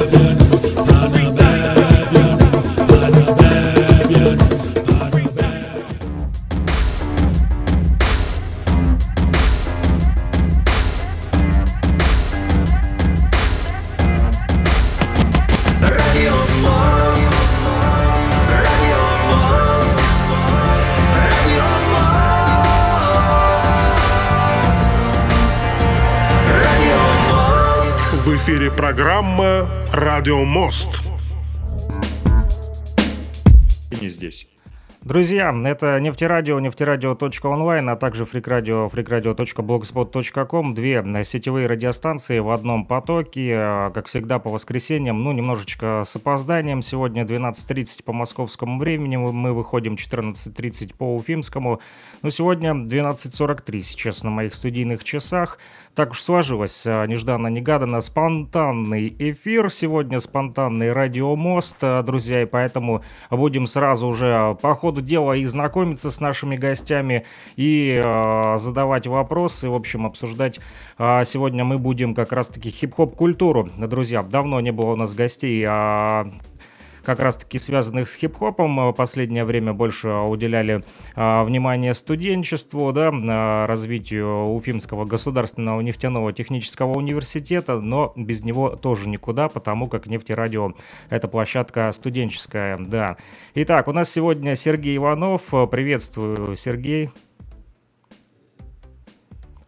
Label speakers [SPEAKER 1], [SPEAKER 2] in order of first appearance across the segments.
[SPEAKER 1] Программа «Радио Мост».
[SPEAKER 2] Не здесь.
[SPEAKER 3] Друзья, это нефтерадио, нефтерадио.онлайн, а также фрикрадио, фрикрадио.блогспот.ком. Две сетевые радиостанции в одном потоке, как всегда, по воскресеньям, ну, немножечко с опозданием. Сегодня 12.30 по московскому времени, мы выходим 14.30 по уфимскому. Но сегодня 12.43 сейчас на моих студийных часах. Так уж сложилось, а, нежданно-негаданно, спонтанный эфир, сегодня спонтанный радиомост, а, друзья, и поэтому будем сразу уже по ходу дела и знакомиться с нашими гостями, и э, задавать вопросы, в общем, обсуждать. Э, сегодня мы будем как раз-таки хип-хоп культуру, друзья, давно не было у нас гостей, а как раз-таки связанных с хип-хопом. Последнее время больше уделяли а, внимание студенчеству, да, развитию Уфимского государственного нефтяного технического университета, но без него тоже никуда, потому как нефтерадио — это площадка студенческая, да. Итак, у нас сегодня Сергей Иванов. Приветствую, Сергей.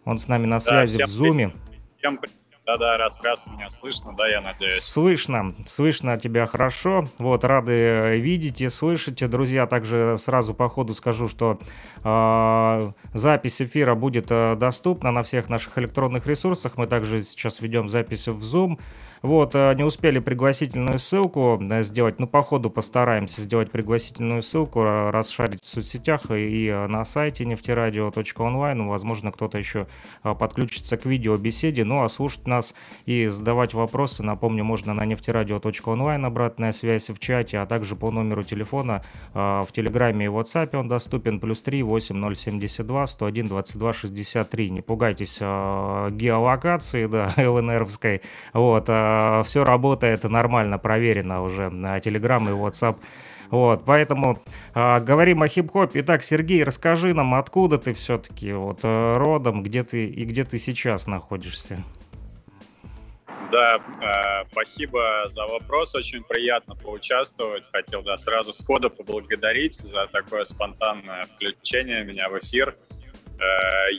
[SPEAKER 3] Он с нами на связи да, в Зуме. Всем привет.
[SPEAKER 4] Да-да, раз-раз меня слышно, да, я надеюсь.
[SPEAKER 3] Слышно, слышно тебя хорошо. Вот, рады видеть и слышать. Друзья, также сразу по ходу скажу, что э, запись эфира будет э, доступна на всех наших электронных ресурсах. Мы также сейчас ведем запись в Zoom. Вот, э, не успели пригласительную ссылку э, сделать, но по ходу постараемся сделать пригласительную ссылку, расшарить в соцсетях и на сайте нефтерадио.онлайн. Возможно, кто-то еще э, подключится к видеобеседе. Ну, а слушать нас и задавать вопросы, напомню, можно на нефтерадио.онлайн, обратная связь в чате, а также по номеру телефона в Телеграме и WhatsApp он доступен, плюс 3 8072 101 22 63. Не пугайтесь геолокации, да, ЛНРовской. Вот, Э, все работает нормально, проверено уже на Telegram и WhatsApp. Вот, поэтому э, говорим о хип-хопе. Итак, Сергей, расскажи нам, откуда ты все-таки вот э, родом, где ты и где ты сейчас находишься?
[SPEAKER 4] Да, э, спасибо за вопрос, очень приятно поучаствовать. Хотел да, сразу сходу поблагодарить за такое спонтанное включение меня в эфир. Э,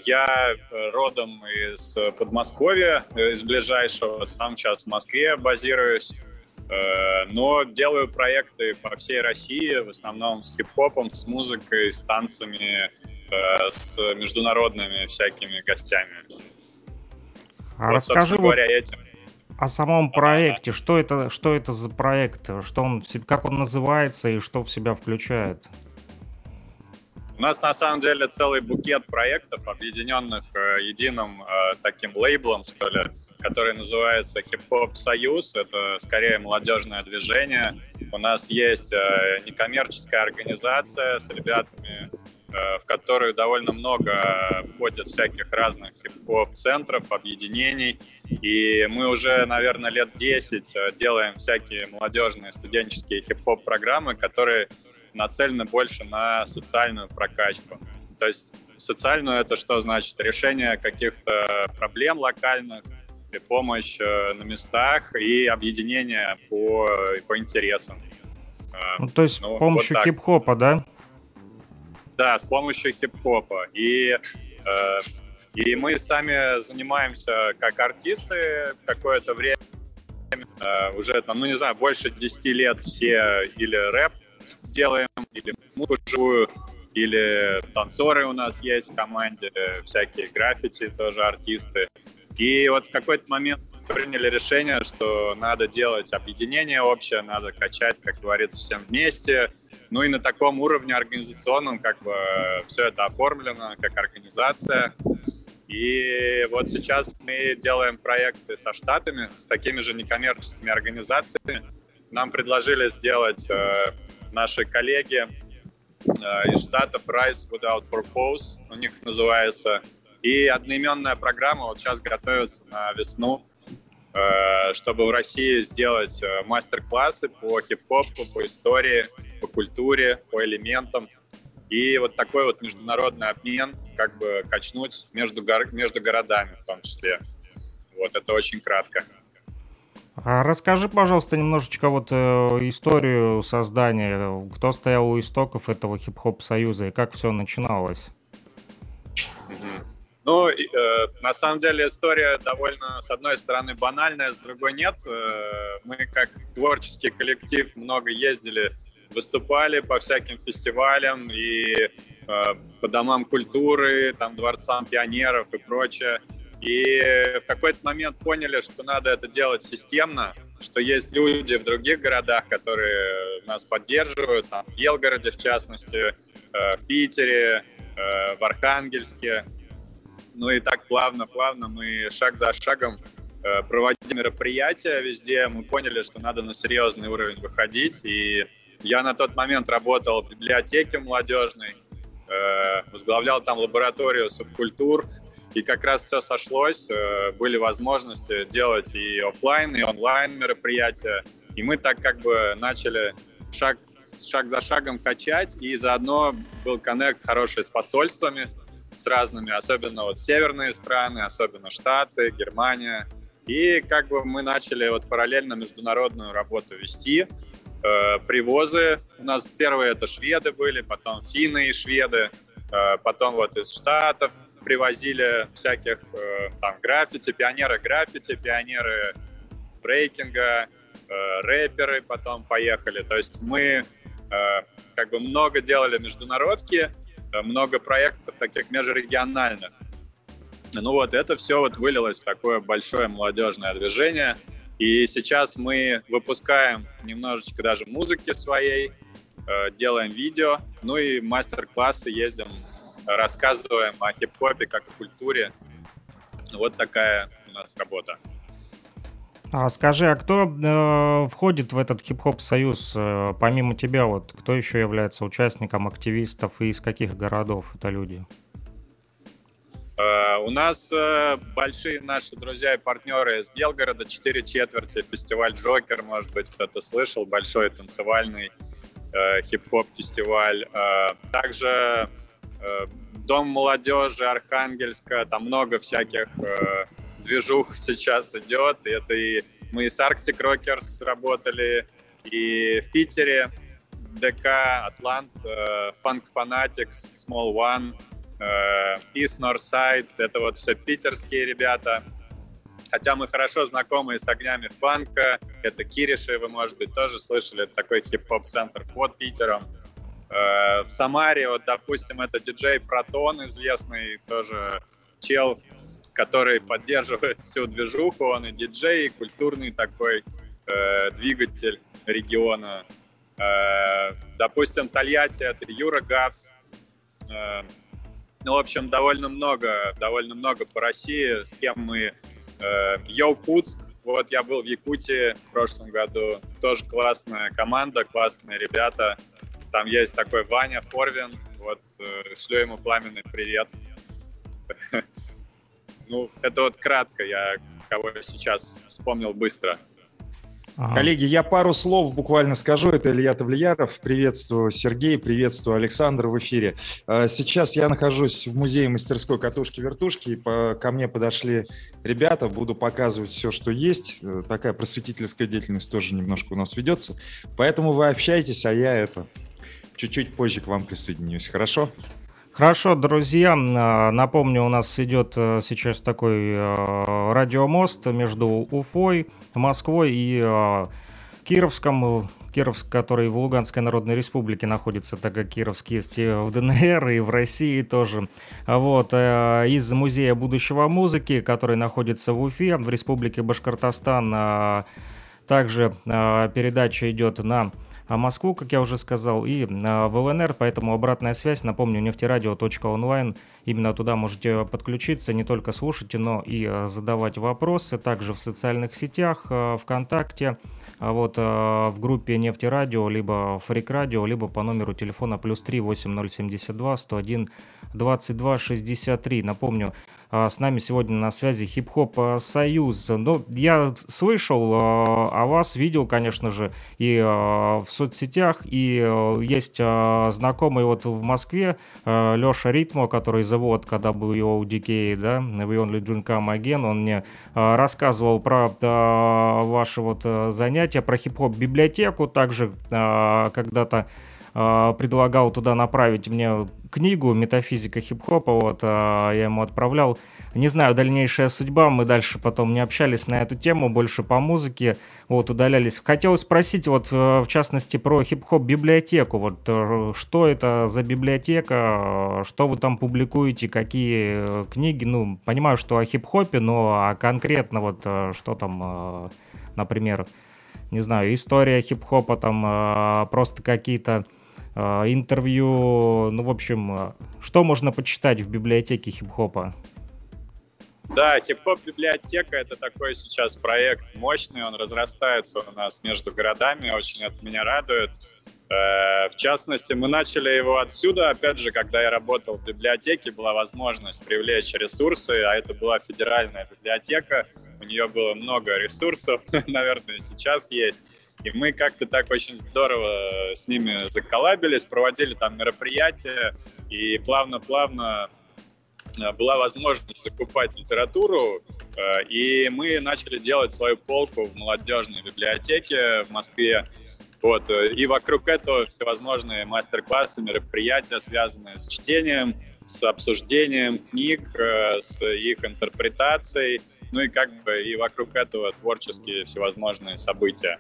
[SPEAKER 4] я родом из Подмосковья, из ближайшего, сам сейчас в Москве базируюсь, э, но делаю проекты по всей России, в основном с хип-хопом, с музыкой, с танцами, э, с международными всякими гостями.
[SPEAKER 3] А вот, расскажи говоря, вот этим. о самом проекте. Что это, что это за проект? Что он, как он называется и что в себя включает?
[SPEAKER 4] Нас на самом деле целый букет проектов, объединенных э, единым э, таким лейблом, что ли, который называется Хип-Хоп Союз. Это скорее молодежное движение. У нас есть э, некоммерческая организация с ребятами, в которую довольно много входит всяких разных хип-хоп центров, объединений. И мы уже, наверное, лет 10 э, делаем всякие молодежные студенческие хип-хоп программы, которые нацелены больше на социальную прокачку. То есть социальную это что значит? Решение каких-то проблем локальных, и помощь э, на местах и объединение по, по интересам.
[SPEAKER 3] Э, ну, то есть ну, с помощью вот хип-хопа, да?
[SPEAKER 4] Да, с помощью хип-хопа. И, э, и мы сами занимаемся как артисты какое-то время, э, уже там, ну не знаю, больше 10 лет все или рэп делаем, или музыку живую, или танцоры у нас есть в команде, всякие граффити тоже артисты. И вот в какой-то момент приняли решение, что надо делать объединение общее, надо качать, как говорится, всем вместе. Ну и на таком уровне организационном как бы все это оформлено как организация. И вот сейчас мы делаем проекты со штатами, с такими же некоммерческими организациями. Нам предложили сделать э, наши коллеги э, из Штатов Rise Without Purpose, у них называется. И одноименная программа вот сейчас готовится на весну. э, чтобы в России сделать э, мастер-классы по хип-хопу, по истории, по культуре, по элементам. И вот такой вот международный обмен как бы качнуть между, гор между городами в том числе. Вот это очень кратко.
[SPEAKER 3] А расскажи, пожалуйста, немножечко вот э, историю создания. Кто стоял у истоков этого хип-хоп союза и как все начиналось?
[SPEAKER 4] Ну, э, на самом деле история довольно, с одной стороны, банальная, с другой нет. Э, мы как творческий коллектив много ездили, выступали по всяким фестивалям и э, по домам культуры, там, дворцам пионеров и прочее. И в какой-то момент поняли, что надо это делать системно, что есть люди в других городах, которые нас поддерживают, там, в Белгороде, в частности, э, в Питере, э, в Архангельске. Ну и так плавно-плавно мы шаг за шагом э, проводим мероприятия везде. Мы поняли, что надо на серьезный уровень выходить. И я на тот момент работал в библиотеке молодежной, возглавлял там лабораторию субкультур, и как раз все сошлось, э, были возможности делать и офлайн, и онлайн мероприятия. И мы так как бы начали шаг, шаг за шагом качать, и заодно был коннект хороший с посольствами, с разными, особенно вот северные страны, особенно Штаты, Германия. И как бы мы начали вот параллельно международную работу вести. Э, привозы у нас первые это шведы были, потом финны и шведы, э, потом вот из Штатов привозили всяких э, там граффити, пионеры граффити, пионеры брейкинга, э, рэперы потом поехали. То есть мы э, как бы много делали международки, э, много проектов таких межрегиональных. Ну вот, это все вот вылилось в такое большое молодежное движение. И сейчас мы выпускаем немножечко даже музыки своей, э, делаем видео, ну и мастер-классы ездим рассказываем о хип-хопе как о культуре. Вот такая у нас работа.
[SPEAKER 3] А скажи, а кто э, входит в этот хип-хоп союз, э, помимо тебя, вот кто еще является участником, активистов и из каких городов это люди?
[SPEAKER 4] Uh, у нас uh, большие наши друзья и партнеры из Белгорода, четыре четверти, фестиваль Джокер, может быть, кто-то слышал, большой танцевальный uh, хип-хоп фестиваль. Также Э, Дом молодежи Архангельска, там много всяких э, движух сейчас идет. И это и мы с Arctic Rockers работали, и в Питере ДК, Атлант, э, Funk Fanatics, Small One, э, East Northside, это вот все питерские ребята. Хотя мы хорошо знакомы с огнями фанка, это Кириши, вы, может быть, тоже слышали, это такой хип-хоп-центр под Питером. Э, в Самаре, вот, допустим, это диджей Протон, известный тоже чел, который поддерживает всю движуху, он и диджей, и культурный такой э, двигатель региона. Э, допустим, Тольятти — это Юра Гавс. Э, ну, в общем, довольно много, довольно много по России, с кем мы... Э, Йоукутск, вот я был в Якутии в прошлом году, тоже классная команда, классные ребята — там есть такой Ваня Форвин, вот э, шлю ему пламенный привет. Ну, это вот кратко, я кого сейчас вспомнил быстро.
[SPEAKER 2] Ага. Коллеги, я пару слов буквально скажу. Это Илья Тавлияров. Приветствую Сергей, приветствую Александр в эфире. Э, сейчас я нахожусь в музее мастерской катушки-вертушки. И по, ко мне подошли ребята. Буду показывать все, что есть. Э, такая просветительская деятельность тоже немножко у нас ведется. Поэтому вы общаетесь, а я это чуть-чуть позже к вам присоединюсь. Хорошо?
[SPEAKER 3] Хорошо, друзья, а, напомню, у нас идет э, сейчас такой э, радиомост между Уфой, Москвой и э, Кировском, Кировск, который в Луганской Народной Республике находится, так как Кировский есть и в ДНР, и в России тоже. Вот, из Музея будущего музыки, который находится в Уфе, в Республике Башкортостан, также передача идет на а Москву, как я уже сказал, и а, в ЛНР, поэтому обратная связь, напомню, нефтерадио.онлайн, именно туда можете подключиться, не только слушать, но и а, задавать вопросы, также в социальных сетях, ВКонтакте, вот в группе Нефтерадио, либо Фрик Радио, либо по номеру телефона плюс 3 8072 101 22 63. Напомню, А, с нами сегодня на связи Хип-Хоп а, Союз. Ну, я слышал а, о вас, видел, конечно же, и в соцсетях, и есть знакомый вот в Москве Леша Ритмо, который завод, когда был его DK, да, We Only Drink Come Again, он мне рассказывал про ваши вот занятия, про хип-хоп библиотеку, также когда-то э, предлагал туда направить мне книгу «Метафизика хип-хопа», вот, э, я ему отправлял. Не знаю, дальнейшая судьба, мы дальше потом не общались на эту тему, больше по музыке, вот, удалялись. Хотел спросить, вот, э, в частности, про хип-хоп библиотеку, вот, э, что это за библиотека, что вы там публикуете, какие книги, ну, понимаю, что о хип-хопе, но а конкретно вот, что там, например, не знаю, история хип-хопа, там, просто какие-то интервью, ну, в общем, а, что можно почитать в библиотеке хип-хопа?
[SPEAKER 4] Да, хип-хоп библиотека это такой сейчас проект мощный, он разрастается у нас между городами, очень от меня радует. Э, в частности, мы начали его отсюда, опять же, когда я работал в библиотеке, была возможность привлечь ресурсы, а это была федеральная библиотека, у нее было много ресурсов, наверное, сейчас есть. И мы как-то так очень здорово с ними заколабились, проводили там мероприятия, и плавно-плавно э, была возможность закупать литературу, э, и мы начали делать свою полку в молодежной библиотеке в Москве. Вот. Э, и вокруг этого всевозможные мастер-классы, мероприятия, связанные с чтением, с обсуждением книг, с их интерпретацией, ну и как бы и вокруг этого творческие всевозможные события.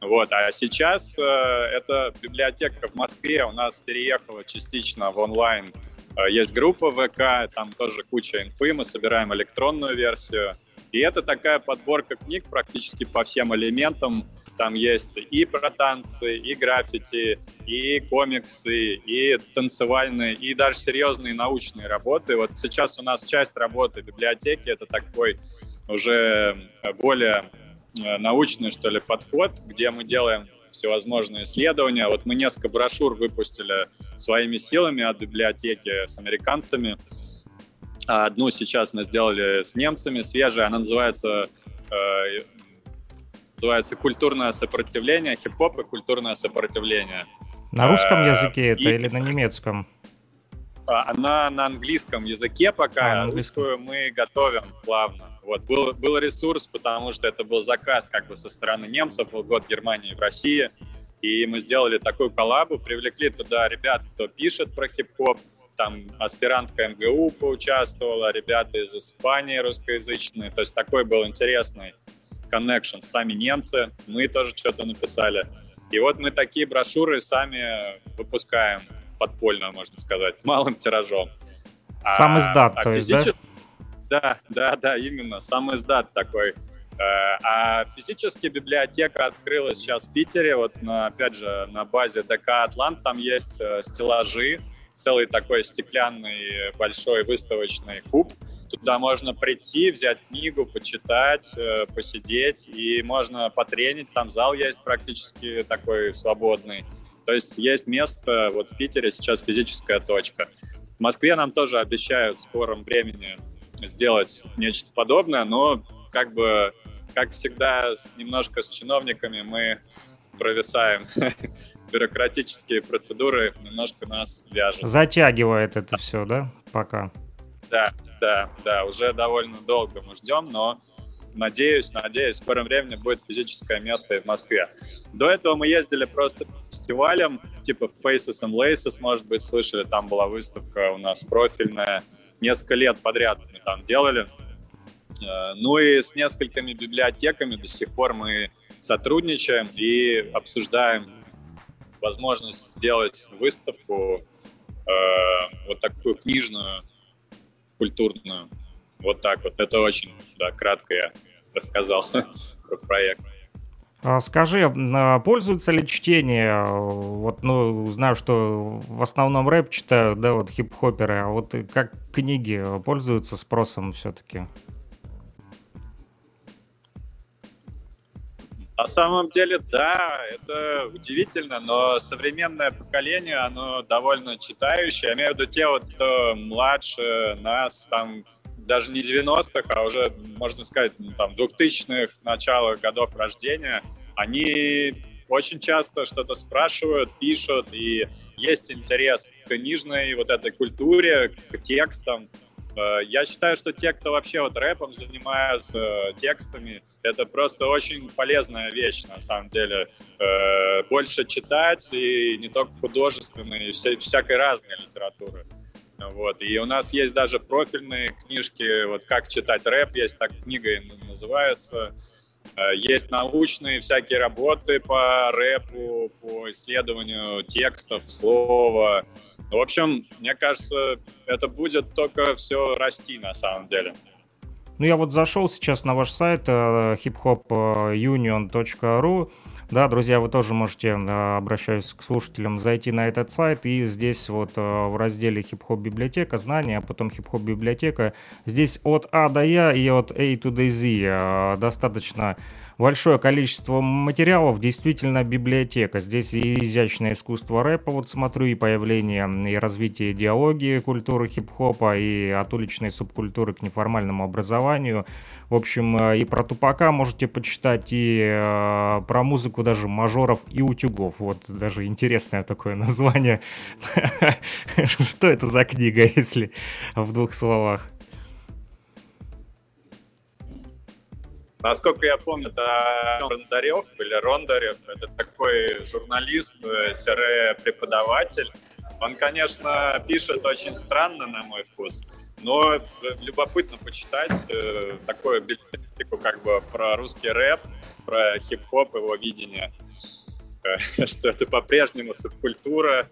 [SPEAKER 4] Вот, а сейчас э, эта библиотека в Москве у нас переехала частично в онлайн. Э, есть группа ВК, там тоже куча инфы, мы собираем электронную версию. И это такая подборка книг практически по всем элементам. Там есть и про танцы, и граффити, и комиксы, и танцевальные, и даже серьезные научные работы. Вот сейчас у нас часть работы библиотеки — это такой уже более научный, что ли, подход, где мы делаем всевозможные исследования. Вот мы несколько брошюр выпустили своими силами от библиотеки с американцами. А одну сейчас мы сделали с немцами, свежая, она называется, э, называется «Культурное сопротивление», хип-хоп и культурное сопротивление.
[SPEAKER 3] На русском э, языке это и... или на немецком?
[SPEAKER 4] А, она на английском языке пока, а, русскую мы готовим плавно. Вот, был, был ресурс, потому что это был заказ как бы со стороны немцев, был год Германии в России, и мы сделали такую коллабу, привлекли туда ребят, кто пишет про хип-хоп, там аспирантка МГУ поучаствовала, ребята из Испании русскоязычные, то есть такой был интересный коннекшн, сами немцы, мы тоже что-то написали. И вот мы такие брошюры сами выпускаем подпольно, можно сказать, малым тиражом.
[SPEAKER 3] Сам издат, а, то есть, да?
[SPEAKER 4] Да, да, да, именно, сам издат такой. Э, а физически библиотека открылась сейчас в Питере, вот на, опять же на базе ДК «Атлант», там есть э, стеллажи, целый такой стеклянный большой выставочный куб. Туда можно прийти, взять книгу, почитать, э, посидеть, и можно потренить. Там зал есть практически такой свободный. То есть есть место, вот в Питере сейчас физическая точка. В Москве нам тоже обещают в скором времени сделать нечто подобное, но как бы, как всегда, с, немножко с чиновниками мы провисаем. Бюрократические процедуры немножко нас вяжут.
[SPEAKER 3] Затягивает это все, да, пока?
[SPEAKER 4] Да, да, да, уже довольно долго мы ждем, но надеюсь, надеюсь, в скором времени будет физическое место и в Москве. До этого мы ездили просто по фестивалям, типа Faces and Laces, может быть, слышали, там была выставка у нас профильная, несколько лет подряд мы там делали. Э, ну и с несколькими библиотеками до сих пор мы сотрудничаем и обсуждаем возможность сделать выставку э, вот такую книжную, культурную. Вот так вот. Это очень, да, кратко я рассказал про проект.
[SPEAKER 3] А скажи, а пользуются ли чтение? Вот, ну, знаю, что в основном рэп читают, да, вот хип-хоперы, а вот как книги пользуются спросом все-таки?
[SPEAKER 4] На самом деле, да, это удивительно, но современное поколение, оно довольно читающее. Я имею в виду те, вот, кто младше нас, там, даже не 90-х, а уже, можно сказать, ну, там, 2000-х, начала годов рождения, они очень часто что-то спрашивают, пишут, и есть интерес к книжной вот этой культуре, к текстам. Э, я считаю, что те, кто вообще вот рэпом занимаются, э, текстами, это просто очень полезная вещь, на самом деле. Э, больше читать, и не только художественной, вся, всякой разной литературы. Вот. И у нас есть даже профильные книжки, вот как читать рэп, есть так книга называется. Э, есть научные всякие работы по рэпу, по исследованию текстов, слова. В общем, мне кажется, это будет только все расти на самом деле.
[SPEAKER 3] Ну, я вот зашел сейчас на ваш сайт э, hiphopunion.ru да, друзья, вы тоже можете, э, обращаюсь к слушателям, зайти на этот сайт. И здесь вот э, в разделе хип-хоп библиотека, знания, а потом хип-хоп библиотека, здесь от А до Я и от A to Z достаточно большое количество материалов, действительно библиотека. Здесь и изящное искусство рэпа, вот смотрю, и появление и развитие идеологии культуры хип-хопа, и от уличной субкультуры к неформальному образованию. В общем, э, и про Тупака можете почитать, и э, про музыку даже мажоров и утюгов. Вот даже интересное такое название. Что это за книга, если в двух словах?
[SPEAKER 4] Насколько я помню, это Рондарев или Рондарев, это такой журналист-преподаватель. Он, конечно, пишет очень странно, на мой вкус, но любопытно почитать э, такую библиотеку как бы про русский рэп, про хип-хоп, его видение, э, что это по-прежнему субкультура,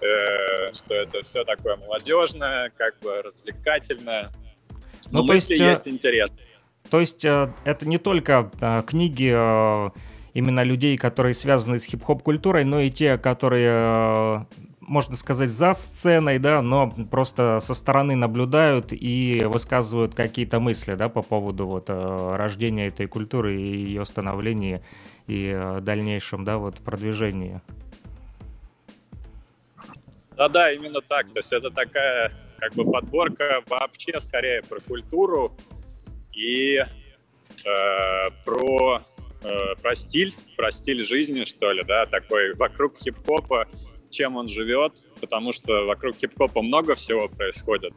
[SPEAKER 4] э, что это все такое молодежное, как бы развлекательное. Но ну, мысли есть, э, есть интерес.
[SPEAKER 3] То есть э, это не только э, книги э, именно людей, которые связаны с хип-хоп культурой, но и те, которые можно сказать, за сценой, да, но просто со стороны наблюдают и высказывают какие-то мысли, да, по поводу вот рождения этой культуры и ее становления и дальнейшем, да, вот продвижении.
[SPEAKER 4] Да-да, именно так. То есть это такая как бы подборка вообще скорее про культуру и э, про э, про стиль, про стиль жизни, что ли, да, такой вокруг хип-хопа чем он живет, потому что вокруг хип-хопа много всего происходит.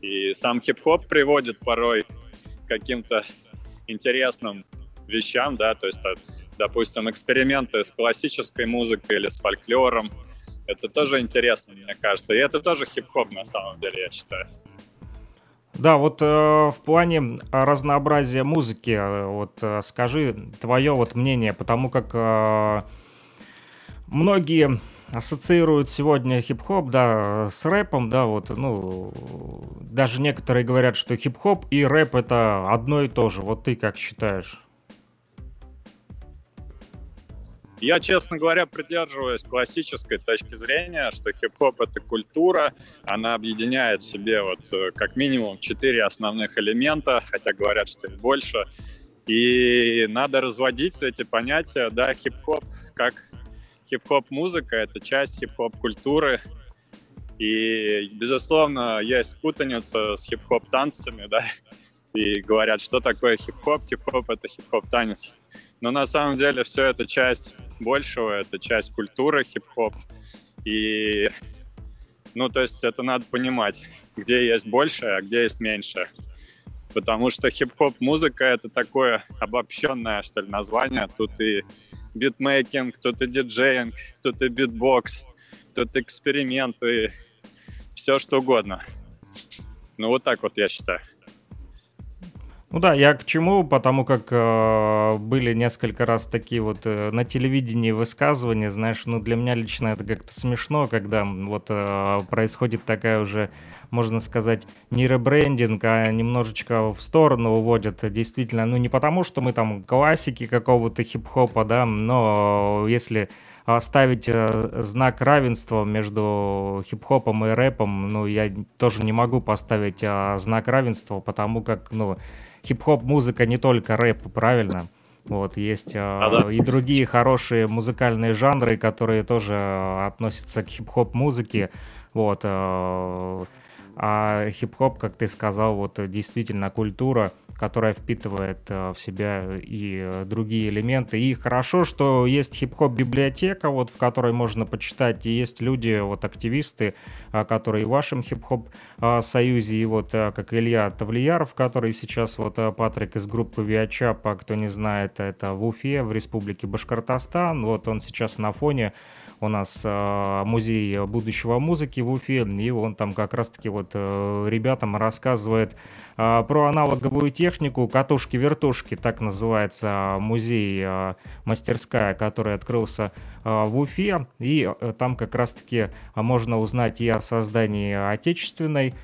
[SPEAKER 4] И сам хип-хоп приводит порой к каким-то интересным вещам, да, то есть, допустим, эксперименты с классической музыкой или с фольклором. Это тоже интересно, мне кажется. И это тоже хип-хоп на самом деле, я считаю.
[SPEAKER 3] Да, вот э, в плане разнообразия музыки, э, вот э, скажи твое вот мнение, потому как э, многие ассоциируют сегодня хип-хоп, да, с рэпом, да, вот, ну, даже некоторые говорят, что хип-хоп и рэп это одно и то же. Вот ты как считаешь?
[SPEAKER 4] Я, честно говоря, придерживаюсь классической точки зрения, что хип-хоп — это культура, она объединяет в себе вот э, как минимум четыре основных элемента, хотя говорят, что их больше. И надо разводить эти понятия, да, хип-хоп как хип-хоп музыка — это часть хип-хоп культуры. И, безусловно, есть путаница с хип-хоп танцами, да, и говорят, что такое хип-хоп. Хип-хоп — это хип-хоп танец. Но на самом деле все это часть большего, это часть культуры хип-хоп. И, ну, то есть это надо понимать, где есть больше, а где есть меньше. Потому что хип-хоп музыка — это такое обобщенное, что ли, название. Тут и beatmaking, тут и DJing, тут и битбокс, тут эксперименты, все что угодно. Ну вот так вот я считаю.
[SPEAKER 3] Ну да, я к чему, потому как э, были несколько раз такие вот э, на телевидении высказывания, знаешь, ну для меня лично это как-то смешно, когда вот э, происходит такая уже, можно сказать, не ребрендинг, а немножечко в сторону уводят, действительно, ну не потому, что мы там классики какого-то хип-хопа, да, но если ставить э, знак равенства между хип-хопом и рэпом, ну, я тоже не могу поставить э, знак равенства, потому как, ну, хип-хоп музыка не только рэп, правильно? Вот, есть а, да. и другие хорошие музыкальные жанры, которые тоже относятся к хип-хоп музыке. Вот, э, а хип-хоп, как ты сказал, вот действительно культура, которая впитывает в себя и другие элементы. И хорошо, что есть хип-хоп библиотека, вот в которой можно почитать, и есть люди, вот активисты, которые в вашем хип-хоп союзе, и вот как Илья Тавлияров, который сейчас вот Патрик из группы Виачапа, кто не знает, это в Уфе, в республике Башкортостан, вот он сейчас на фоне у нас э, музей будущего музыки в Уфе, и он там как раз-таки вот э, ребятам рассказывает э, про аналоговую технику, катушки-вертушки, так называется музей, мастерская, который открылся в Уфе, и там как раз-таки можно узнать и о создании отечественной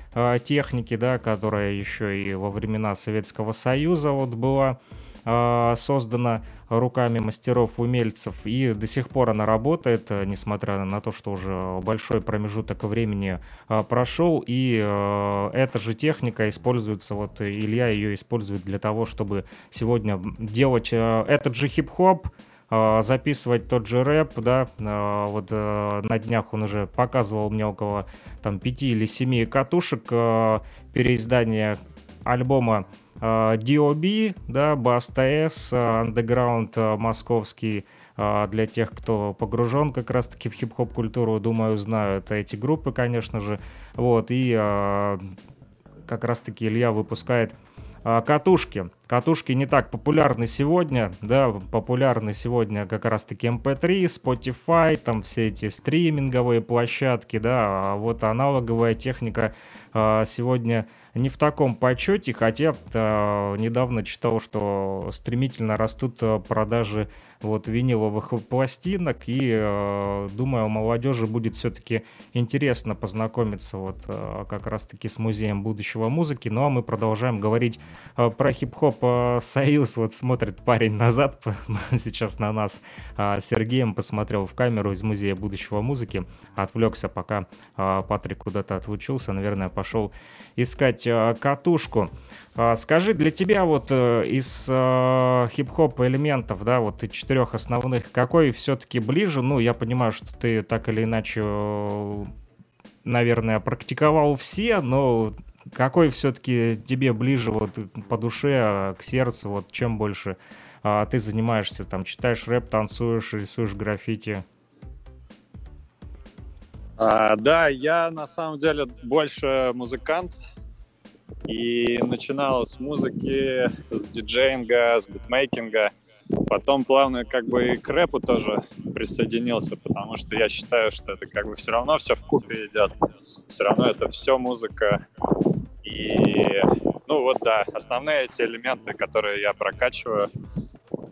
[SPEAKER 3] техники, да, которая еще и во времена Советского Союза вот была создана руками мастеров-умельцев, и до сих пор она работает, э, несмотря на то, что уже большой промежуток времени э, прошел, и э, эта же техника используется, вот Илья ее использует для того, чтобы сегодня делать этот же хип-хоп, записывать тот же рэп, да, вот на днях он уже показывал мне около там пяти или семи катушек переиздания альбома DOB, да, BASTA-S, Underground московский, для тех, кто погружен как раз-таки в хип-хоп культуру, думаю, знают эти группы, конечно же. Вот, и как раз-таки Илья выпускает катушки. Катушки не так популярны сегодня, да, популярны сегодня как раз-таки MP3, Spotify, там все эти стриминговые площадки, да, а вот аналоговая техника сегодня не в таком почете, хотя э, недавно читал, что стремительно растут э, продажи вот виниловых пластинок, и э, думаю, молодежи будет все-таки интересно познакомиться вот э, как раз-таки с музеем будущего музыки. Ну а мы продолжаем говорить э, про хип-хоп э, Союз. Вот смотрит парень назад сейчас на нас. Э, Сергеем посмотрел в камеру из музея будущего музыки, отвлекся, пока э, Патрик куда-то отлучился, наверное, пошел искать э, катушку. Э, скажи, для тебя вот э, из э, хип-хоп элементов, да, вот и четырех основных, какой все-таки ближе? Ну, я понимаю, что ты так или иначе, э, наверное, практиковал все, но какой все-таки тебе ближе вот по душе, к сердцу, вот чем больше а, ты занимаешься, там, читаешь рэп, танцуешь, рисуешь граффити?
[SPEAKER 4] А, да, я на самом деле больше музыкант. И начинал с музыки, с диджеинга, с битмейкинга. Потом плавно как бы и к рэпу тоже присоединился, потому что я считаю, что это как бы все равно все в купе идет. Все равно это все музыка. И, ну вот да, основные эти элементы, которые я прокачиваю,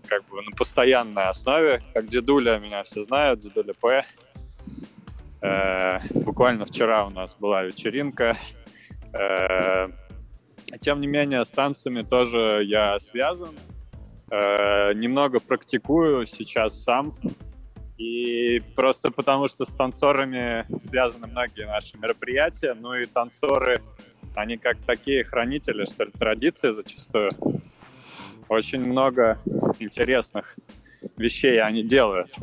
[SPEAKER 4] как бы на постоянной основе, как дедуля меня все знают, дедуля П. Э, буквально вчера у нас была вечеринка. Э, тем не менее, с танцами тоже я связан. Э, немного практикую сейчас сам. И просто потому, что с танцорами связаны многие наши мероприятия. Ну и танцоры, они как такие хранители, что ли, традиции зачастую. Очень много интересных вещей они делают.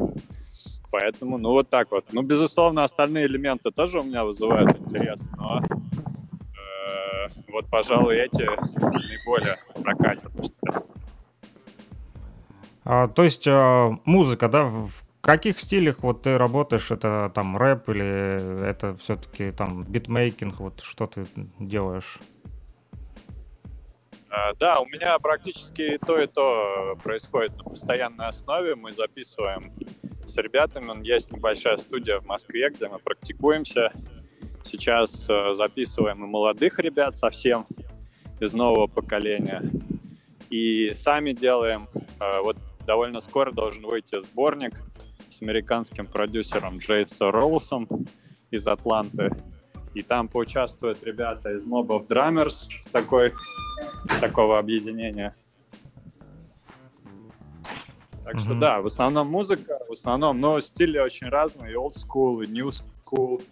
[SPEAKER 4] Поэтому, ну, вот так вот. Ну, безусловно, остальные элементы тоже у меня вызывают интерес, но вот, пожалуй, эти наиболее прокатят.
[SPEAKER 3] А, то есть а, музыка, да, в каких стилях вот ты работаешь? Это там рэп или это все-таки там битмейкинг? Вот что ты делаешь?
[SPEAKER 4] А, да, у меня практически то и то происходит на постоянной основе. Мы записываем с ребятами. Есть небольшая студия в Москве, где мы практикуемся. Сейчас э, записываем и молодых ребят совсем из нового поколения. И сами делаем. Э, вот довольно скоро должен выйти сборник с американским продюсером Джейдсо Роусом из Атланты. И там поучаствуют ребята из Mob of Drummers, такой, такого объединения. Так mm-hmm. что да, в основном музыка, в основном, но стили очень разные, и old school, и new school,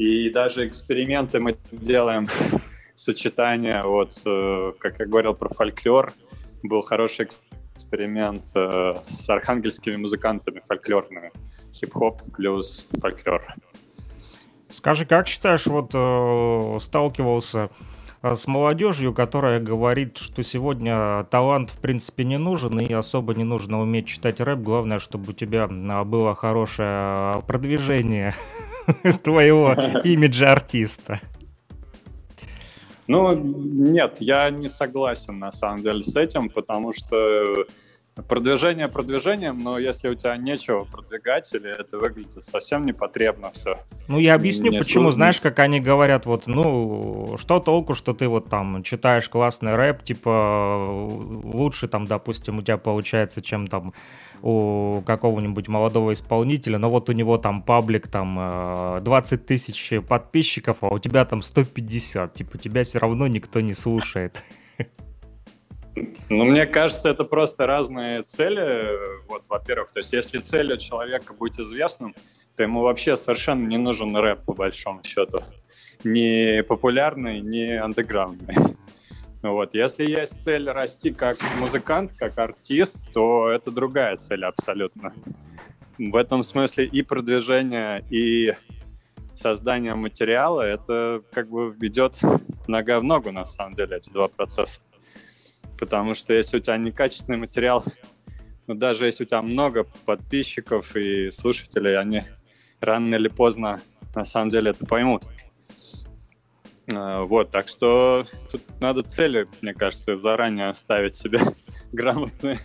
[SPEAKER 4] и даже эксперименты мы делаем, сочетание, вот, э, как я говорил про фольклор, был хороший эксперимент э, с архангельскими музыкантами фольклорными, хип-хоп плюс фольклор.
[SPEAKER 3] Скажи, как считаешь, вот э, сталкивался с молодежью, которая говорит, что сегодня талант в принципе не нужен и особо не нужно уметь читать рэп, главное, чтобы у тебя а, было хорошее продвижение твоего имиджа артиста.
[SPEAKER 4] Ну, нет, я не согласен на самом деле с этим, потому что Продвижение продвижением, но если у тебя нечего продвигать, или это выглядит совсем непотребно все.
[SPEAKER 3] Ну, я объясню, почему. Сложно. Знаешь, как они говорят, вот, ну, что толку, что ты вот там читаешь классный рэп, типа, лучше там, допустим, у тебя получается, чем там у какого-нибудь молодого исполнителя, но вот у него там паблик там 20 тысяч подписчиков, а у тебя там 150, типа, тебя все равно никто не слушает.
[SPEAKER 4] Ну, мне кажется, это просто разные цели. Вот, во-первых, то есть если цель у человека быть известным, то ему вообще совершенно не нужен рэп, по большому счету. Ни популярный, ни андеграундный. Вот. Если есть цель расти как музыкант, как артист, то это другая цель абсолютно. В этом смысле и продвижение, и создание материала, это как бы идет нога в ногу, на самом деле, эти два процесса потому что если у тебя некачественный материал, ну, даже если у тебя много подписчиков и слушателей, они рано или поздно на самом деле это поймут. А, вот, так что тут надо цели, мне кажется, заранее ставить себе грамотные.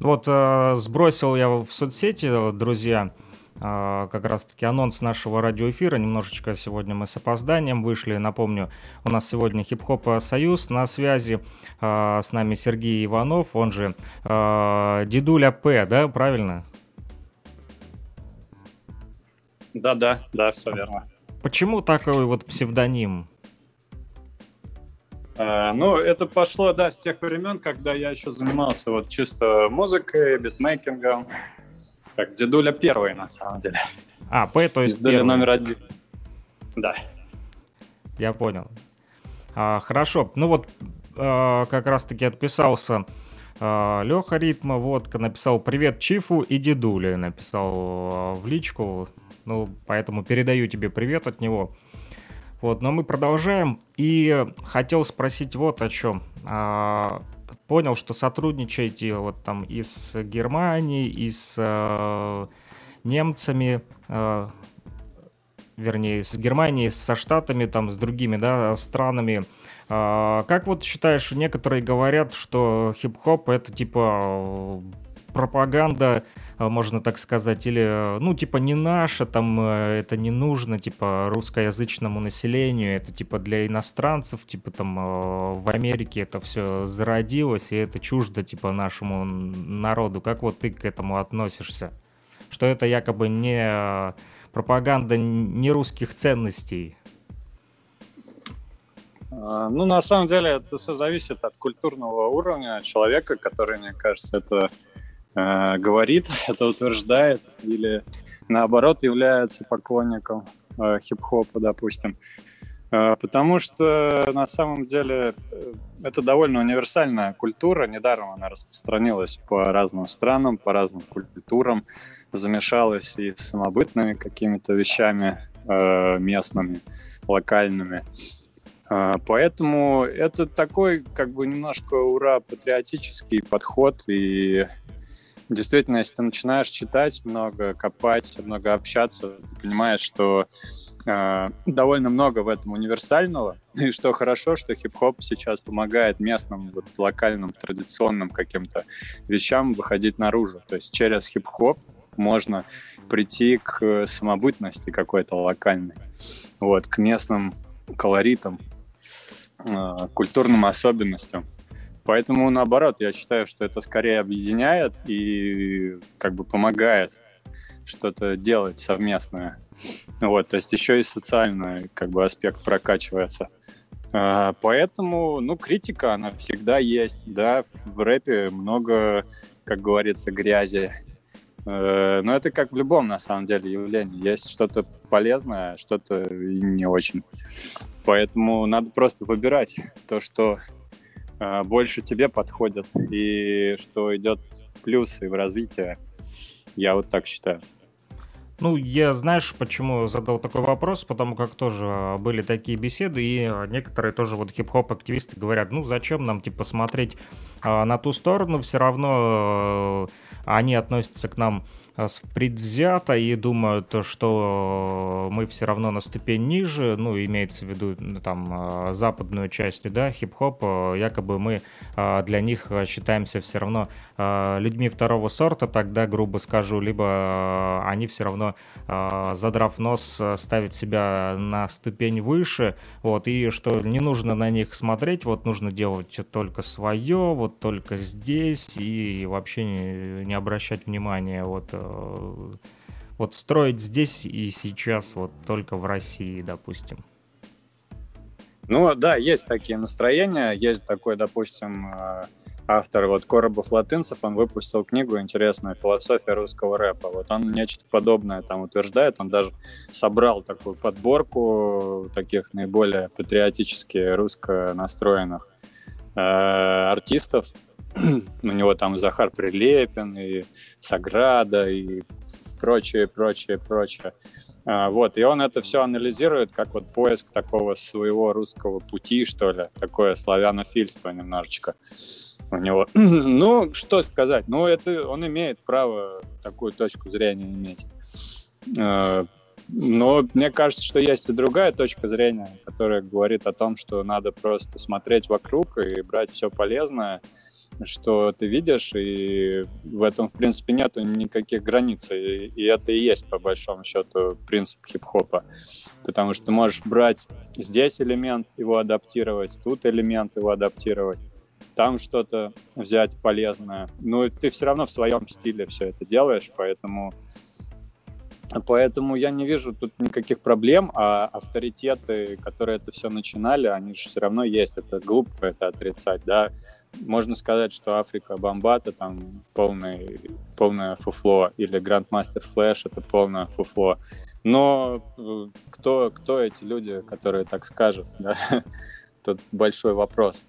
[SPEAKER 3] Вот э, сбросил я в соцсети, друзья, как раз-таки анонс нашего радиоэфира. Немножечко сегодня мы с опозданием вышли. Напомню, у нас сегодня Хип-Хоп Союз на связи. А, с нами Сергей Иванов, он же а, Дедуля П, да, правильно?
[SPEAKER 4] Да-да, да, все верно.
[SPEAKER 3] Почему такой вот псевдоним?
[SPEAKER 4] Uh, ну, это пошло, да, с тех времен, когда я еще занимался вот чисто музыкой, битмейкингом. Как дедуля первый, на самом деле.
[SPEAKER 3] А, П, то есть дедуля
[SPEAKER 4] номер один. Да.
[SPEAKER 3] Я понял. А, хорошо. Ну вот, а, как раз-таки отписался а, Леха Ритма, водка, написал «Привет Чифу и дедуле», написал а, в личку. Ну, поэтому передаю тебе привет от него. Вот, но мы продолжаем. И хотел спросить вот о чем. А, понял, что сотрудничаете вот там и с Германией, и с э, немцами, э, вернее, с Германией, со Штатами, там, с другими, да, странами. Э, как вот считаешь, некоторые говорят, что хип-хоп это типа пропаганда Э, можно так сказать, или, э, ну, типа, не наше, там, э, это не нужно, типа, русскоязычному населению, это, типа, для иностранцев, типа, там, в Америке это все зародилось, и это чуждо, типа, нашему народу. Как вот ты к этому относишься? Что это якобы не пропаганда не русских ценностей?
[SPEAKER 4] А, ну, на самом деле, это все зависит от культурного уровня человека, который, мне кажется, это э, говорит, это утверждает или наоборот является поклонником э, хип-хопа, допустим. Э, потому что на самом деле э, это довольно универсальная культура, недаром она распространилась по разным странам, по разным культурам, замешалась и с самобытными какими-то вещами э, местными, локальными. Э, поэтому это такой, как бы, немножко ура патриотический подход, и действительно, если ты начинаешь читать много, копать, много общаться, ты понимаешь, что э, довольно много в этом универсального, и что хорошо, что хип-хоп сейчас помогает местным, вот, локальным, традиционным каким-то вещам выходить наружу. То есть через хип-хоп можно прийти к самобытности какой-то локальной, вот, к местным колоритам, э, культурным особенностям. Поэтому, наоборот, я считаю, что это скорее объединяет и как бы помогает что-то делать совместное. Вот, то есть еще и социальный как бы аспект прокачивается. А, поэтому, ну, критика, она всегда есть, да, в рэпе много, как говорится, грязи. Э, но это как в любом, на самом деле, явлении. Есть что-то полезное, что-то не очень. Поэтому надо просто выбирать то, что а, больше тебе подходят и что идет в плюс и в развитие. Я вот так считаю.
[SPEAKER 3] Ну, я, знаешь, почему задал такой вопрос, потому как тоже а, были такие беседы, и некоторые тоже вот хип-хоп-активисты говорят, ну, зачем нам, типа, смотреть а, на ту сторону, все равно а, они относятся к нам предвзято и думают, что мы все равно на ступень ниже, ну, имеется в виду там э, западную часть, да, хип-хоп, э, якобы мы для них считаемся все равно людьми второго сорта, тогда, грубо скажу, либо они все равно, задрав нос, ставят себя на ступень выше, вот, и что не нужно на них смотреть, вот, нужно делать только свое, вот, только здесь, и вообще не, обращать внимания, вот, Э, вот строить здесь и сейчас, вот только в России, допустим?
[SPEAKER 4] Ну да, есть такие настроения. Есть такой, допустим, э, автор вот Коробов Латынцев, он выпустил книгу интересную «Философия русского рэпа». Вот он нечто подобное там утверждает. Он даже собрал такую подборку таких наиболее патриотически русско настроенных э, артистов, у него там Захар Прилепин, и Саграда, и прочее, прочее, прочее. А, вот, и он это все анализирует, как вот поиск такого своего русского пути, что ли, такое славянофильство немножечко у него. ну, что сказать, ну, это он имеет право такую точку зрения иметь. А, но мне кажется, что есть и другая точка зрения, которая говорит о том, что надо просто смотреть вокруг и брать все полезное, что ты видишь, и в этом, в принципе, нету никаких границ. И, и это и есть, по большому счету, принцип хип-хопа. Потому что ты можешь брать здесь элемент, его адаптировать, тут элемент, его адаптировать, там что-то взять полезное. Но ты все равно в своем стиле все это делаешь, поэтому... Поэтому я не вижу тут никаких проблем, а авторитеты, которые это все начинали, они же все равно есть. Это глупо это отрицать, да можно сказать, что Африка Бомбата там полный, полное фуфло, или Grandmaster Flash это полное фуфло. Но э, кто, кто эти люди, которые так скажут? Да? Тут большой вопрос.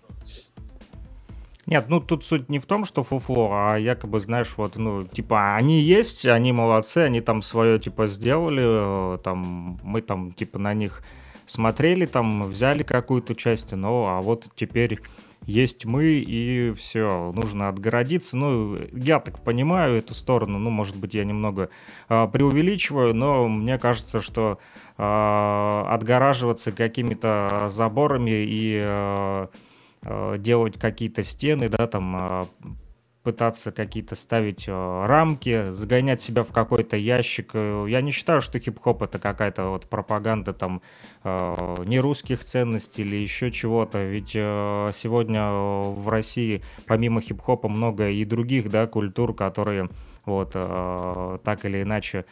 [SPEAKER 3] Нет, ну тут суть не в том, что фуфло, а якобы, знаешь, вот, ну, типа, они есть, они молодцы, они там свое, типа, сделали, э, там, мы там, типа, на них смотрели, там, взяли какую-то часть, ну, а вот теперь есть мы, и все, нужно отгородиться. Ну, я так понимаю эту сторону, ну, может быть, я немного э, преувеличиваю, но мне кажется, что э, отгораживаться какими-то заборами и э, делать какие-то стены, да, там пытаться какие-то ставить э, рамки, загонять себя в какой-то ящик. Э, я не считаю, что хип-хоп это какая-то вот пропаганда там э, не русских ценностей или еще чего-то. Ведь сегодня в России помимо хип-хопа много и других, да, культур, которые вот так или иначе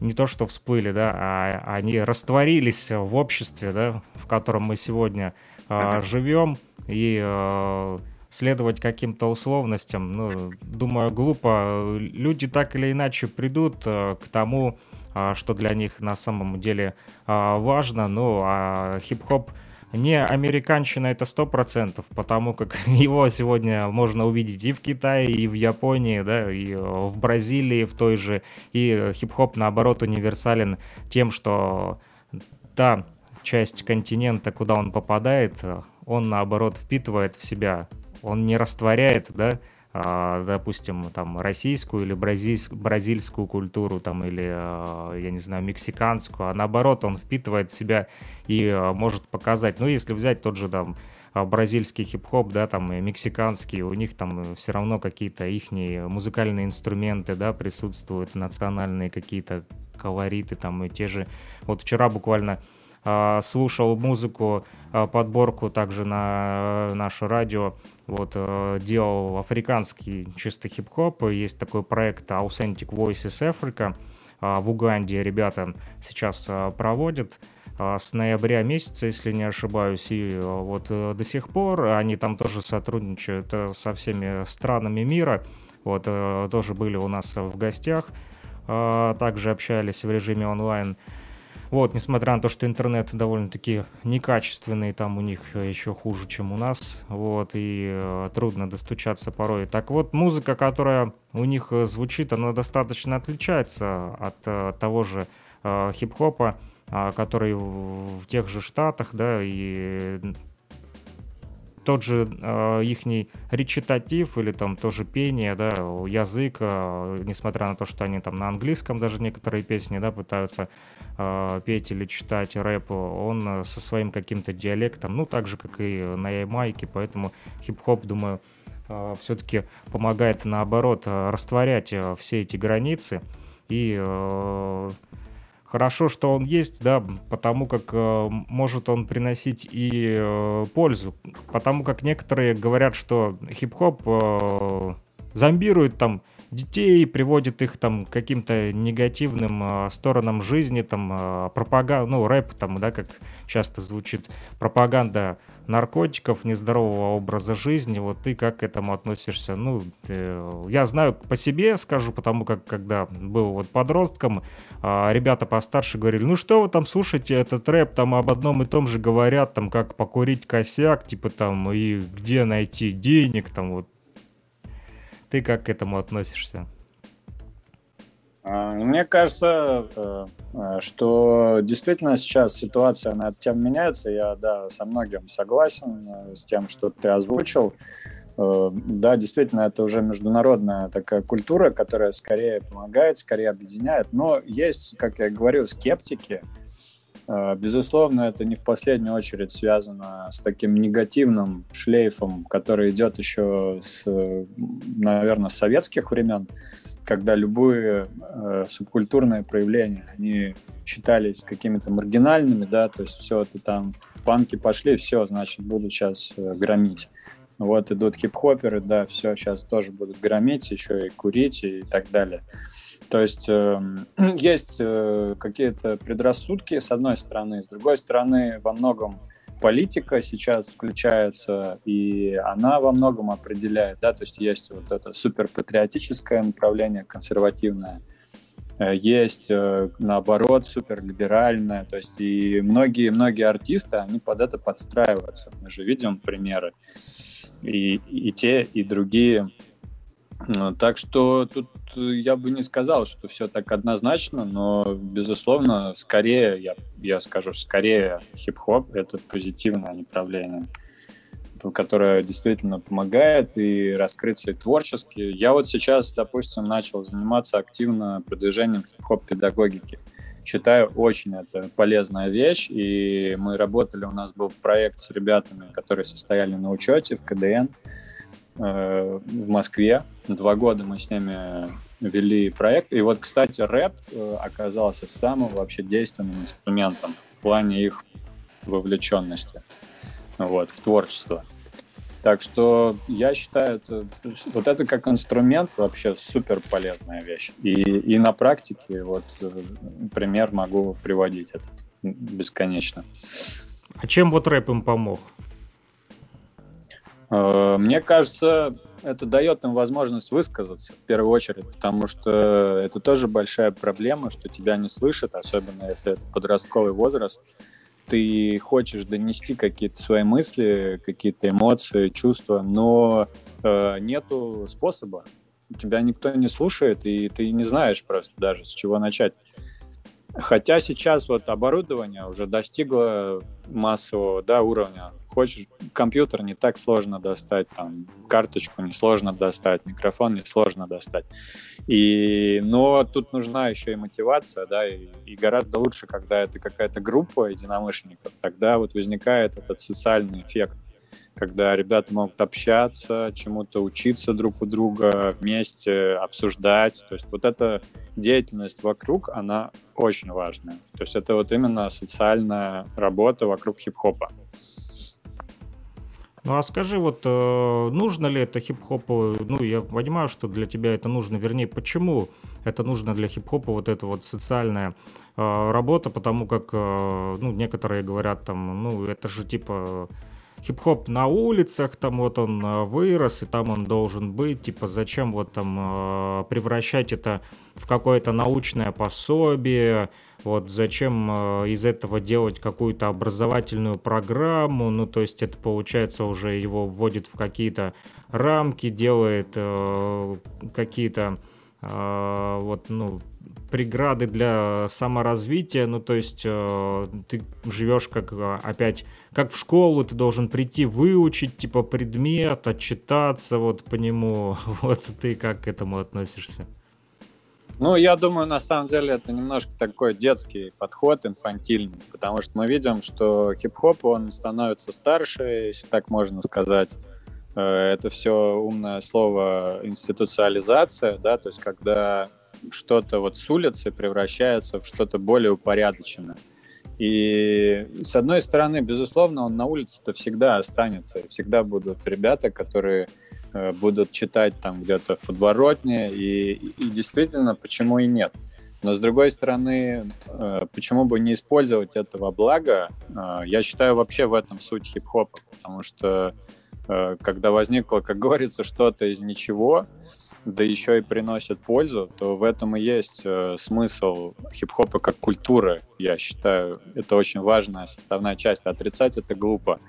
[SPEAKER 3] не то что всплыли, да, а они растворились в обществе, да, в котором мы сегодня э, живем и э, следовать каким-то условностям, ну, думаю, глупо. Люди так или иначе придут э, к тому, э, что для них на самом деле э, важно, ну, а хип-хоп не американщина это сто процентов, потому как его сегодня можно увидеть и в Китае, и в Японии, да, и в Бразилии в той же, и хип-хоп наоборот универсален тем, что та часть континента, куда он попадает, он наоборот впитывает в себя. Он не растворяет, да, допустим, там, российскую или бразильск, бразильскую культуру, там, или, а, я не знаю, мексиканскую, а наоборот, он впитывает в себя и а, может показать, ну, если взять тот же, там, бразильский хип-хоп, да, там, и мексиканский, у них там все равно какие-то их музыкальные инструменты, да, присутствуют, национальные какие-то колориты, там, и те же, вот вчера буквально а, слушал музыку, а, подборку также на э, наше радио, вот, э, делал африканский чисто хип-хоп, есть такой проект Authentic Voices Africa, в Уганде ребята сейчас проводят, с ноября месяца, если не ошибаюсь, и вот э, до сих пор они там тоже сотрудничают со всеми странами мира, вот тоже были у нас в гостях, также общались в режиме онлайн, Вот, несмотря на то, что интернет довольно-таки некачественный, там у них еще хуже, чем у нас, вот, и э, трудно достучаться порой. Так вот, музыка, которая у них э, звучит, она достаточно отличается от э, того же э, хип-хопа, э, который в, в тех же Штатах, да, и тот же э, ихний речитатив или там тоже пение, да, язык, э, несмотря на то, что они там на английском даже некоторые песни, да, пытаются э, петь или читать рэп, он э, со своим каким-то диалектом, ну, так же, как и на Ямайке, поэтому хип-хоп, думаю, э, все-таки помогает, наоборот, растворять все эти границы и Хорошо, что он есть, да, потому как э, может он приносить и э, пользу. Потому как некоторые говорят, что хип-хоп э, зомбирует там детей, приводит их там к каким-то негативным э, сторонам жизни, там э, пропаганда, ну рэп там, да, как часто звучит, пропаганда наркотиков, нездорового образа жизни, вот ты как к этому относишься? Ну, ты, я знаю по себе, скажу, потому как когда был вот подростком, а, ребята постарше говорили, ну что вы там слушаете этот рэп, там об одном и том же говорят, там как покурить косяк, типа там, и где найти денег, там вот. Ты как к этому относишься?
[SPEAKER 4] А, мне кажется, э, э, что действительно сейчас ситуация на эту тему меняется. Я, да, со многим согласен э, с тем, что ты озвучил. Да, действительно, это уже международная такая культура, которая скорее помогает, скорее объединяет. Но есть, как я говорю, скептики. Безусловно, это не в последнюю очередь связано с таким негативным шлейфом, который идет еще с, наверное, с советских времен когда любые э, субкультурные проявления, они считались какими-то маргинальными, да, то есть все это там, панки пошли, все, значит, будут сейчас э, громить. Вот идут хип-хоперы, да, все, сейчас тоже будут громить, еще и курить и так далее. То есть э, есть э, какие-то предрассудки, с одной стороны, с другой стороны, во многом политика сейчас включается, и она во многом определяет, да, то есть есть вот это суперпатриотическое направление, консервативное, э, есть, э, наоборот, суперлиберальное, то есть и многие-многие артисты, они под это подстраиваются. Мы же видим примеры. И, и те, и другие так что тут я бы не сказал, что все так однозначно, но, безусловно, скорее, я, я скажу, скорее хип-хоп — это позитивное направление, которое действительно помогает и раскрыться и творчески. Я вот сейчас, допустим, начал заниматься активно продвижением хип-хоп-педагогики. Считаю, очень это полезная вещь, и мы работали, у нас был проект с ребятами, которые состояли на учете в КДН, Э, в Москве. Два года мы с ними вели проект. И вот, кстати, рэп э, оказался самым вообще действенным инструментом в плане их вовлеченности вот, в творчество. Так что я считаю, это, вот это как инструмент вообще супер полезная вещь. И, и на практике вот э, пример могу приводить этот бесконечно.
[SPEAKER 3] А чем вот рэп им помог?
[SPEAKER 4] Э, мне кажется, это дает им возможность высказаться в первую очередь, потому что это тоже большая проблема, что тебя не слышат, особенно если это подростковый возраст. Ты хочешь донести какие-то свои мысли, какие-то эмоции, чувства, но э, нету способа. Тебя никто не слушает, и ты не знаешь просто даже, с чего начать. Хотя сейчас вот оборудование уже достигло массового да, уровня. Хочешь компьютер не так сложно достать, там карточку не сложно достать, микрофон не сложно достать. И, но тут нужна еще и мотивация, да, и, и гораздо лучше, когда это какая-то группа единомышленников, тогда вот возникает этот социальный эффект когда ребята могут общаться, чему-то учиться друг у друга, вместе обсуждать. То есть вот эта деятельность вокруг, она очень важная. То есть это вот именно социальная работа вокруг хип-хопа.
[SPEAKER 3] Ну а скажи, вот э, нужно ли это хип-хопу? Ну, я понимаю, что для тебя это нужно. Вернее, почему это нужно для хип-хопа, вот эта вот социальная э, работа? Потому как, э, ну, некоторые говорят там, ну, это же типа хип-хоп на улицах, там вот он э, вырос, и там он должен быть, типа зачем вот там э, превращать это в какое-то научное пособие, вот зачем э, из этого делать какую-то образовательную программу, ну то есть это получается уже его вводит в какие-то рамки, делает какие-то вот ну преграды для саморазвития, ну то есть э, ты живешь как опять как в школу, ты должен прийти выучить типа предмет, отчитаться вот по нему, вот ты как к этому относишься?
[SPEAKER 4] Ну, я думаю, на самом деле это немножко такой детский подход, инфантильный, потому что мы видим, что хип-хоп, он становится старше, если так можно сказать. Э, это все умное слово институциализация, да, то есть когда что-то вот с улицы превращается в что-то более упорядоченное. И с одной стороны, безусловно, он на улице-то всегда останется. Всегда будут ребята, которые э, будут читать там где-то в подворотне. И, и действительно, почему и нет? Но с другой стороны, э, почему бы не использовать этого блага? Э, я считаю вообще в этом суть хип-хопа, потому что когда возникло, как говорится, что-то из ничего, да еще и приносят пользу, то в этом и есть э, смысл хип-хопа как культуры, я считаю. Это очень важная составная часть. Отрицать это глупо.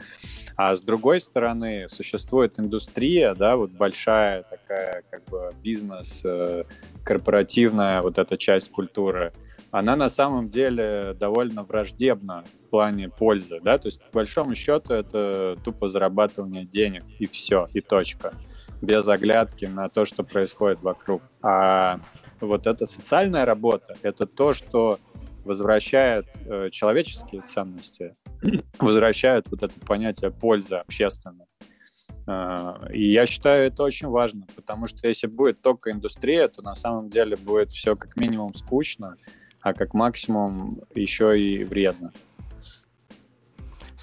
[SPEAKER 4] А с другой стороны, существует индустрия, да, вот большая такая как бы бизнес, э, корпоративная вот эта часть культуры, она на самом деле довольно враждебна в плане пользы, да, то есть по большому счету это тупо зарабатывание денег и все, и точка без оглядки на то, что происходит вокруг. А вот эта социальная работа — это то, что возвращает э, человеческие ценности, возвращает вот это понятие пользы общественной. Э, и я считаю это очень важно, потому что если будет только индустрия, то на самом деле будет все как минимум скучно, а как максимум еще и вредно.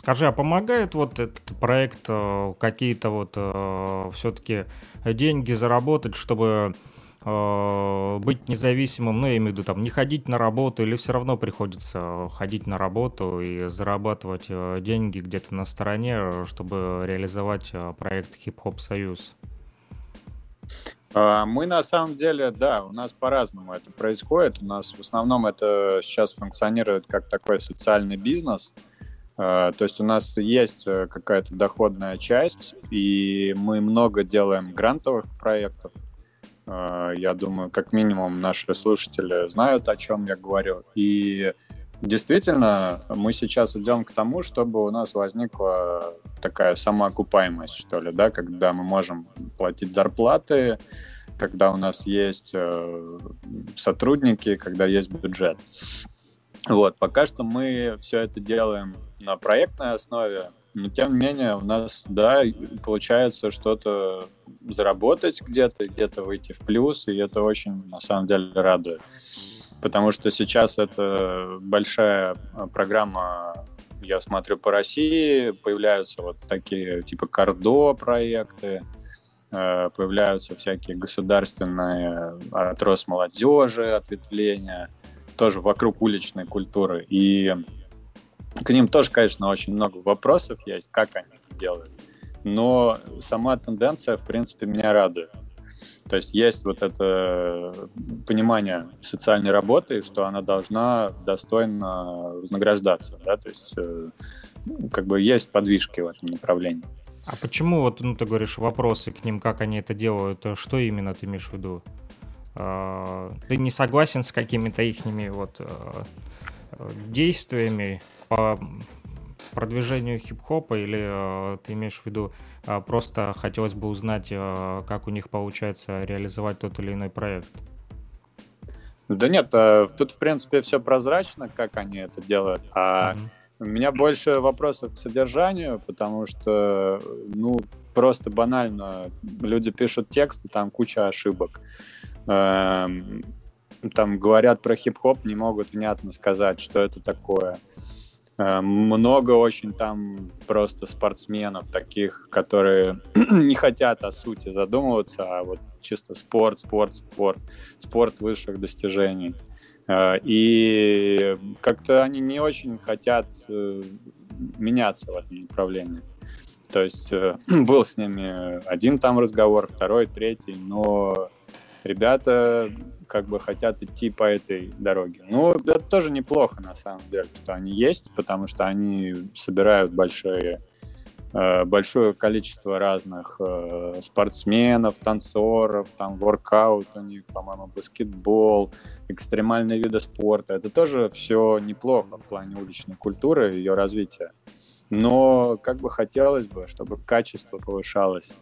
[SPEAKER 3] Скажи, а помогает вот этот проект э, какие-то вот э, все-таки деньги заработать, чтобы э, быть независимым, ну, я имею в виду, там, не ходить на работу, или все равно приходится ходить на работу и зарабатывать деньги где-то на стороне, чтобы реализовать проект Хип-Хоп Союз?
[SPEAKER 4] А, мы на самом деле, да, у нас по-разному это происходит. У нас в основном это сейчас функционирует как такой социальный бизнес – то есть у нас есть э, какая-то доходная часть, и мы много делаем грантовых проектов. А, я думаю, как минимум наши слушатели знают, о чем я говорю. И действительно, мы сейчас идем к тому, чтобы у нас возникла такая самоокупаемость, что ли, да, когда мы можем платить зарплаты, когда у нас есть э, сотрудники, когда есть бюджет. Вот, пока что мы все это делаем на проектной основе, но тем не менее у нас, да, получается что-то заработать где-то, где-то выйти в плюс, и это очень, на самом деле, радует. Потому что сейчас это большая а, программа, я смотрю по России, появляются вот такие типа Кардо проекты, э, появляются всякие государственные от Росмолодежи ответвления – тоже вокруг уличной культуры. И к ним тоже, конечно, очень много вопросов есть, как они это делают. Но сама тенденция, в принципе, меня радует. То есть есть вот это понимание социальной работы, что она должна достойно вознаграждаться, да, то есть э, как бы есть подвижки в этом направлении.
[SPEAKER 3] А почему вот, ну, ты говоришь, вопросы к ним, как они это делают, что именно ты имеешь в виду? А, ты не согласен с какими-то их вот э, действиями по продвижению хип-хопа или э, ты имеешь в виду просто хотелось бы узнать, э, как у них получается реализовать тот или иной проект?
[SPEAKER 4] Да нет, тут в принципе все прозрачно, как они это делают, а mm-hmm. у меня больше вопросов к содержанию, потому что, ну, просто банально, люди пишут тексты, там куча ошибок. Эм, там говорят про хип-хоп, не могут внятно сказать, что это такое. Эм, много очень там просто спортсменов таких, которые не хотят о сути задумываться, а вот чисто спорт, спорт, спорт, спорт высших достижений. Э, и как-то они не очень хотят э, меняться в этом направлении. То есть э, был с ними один там разговор, второй, третий, но ребята как бы хотят идти по этой дороге. Ну, это тоже неплохо, на самом деле, что они есть, потому что они собирают большие Э, большое количество разных э, спортсменов, танцоров, там воркаут у них, по-моему, баскетбол, экстремальные виды спорта. Это тоже все неплохо в плане уличной культуры и ее развития. Но как бы хотелось бы, чтобы качество повышалось.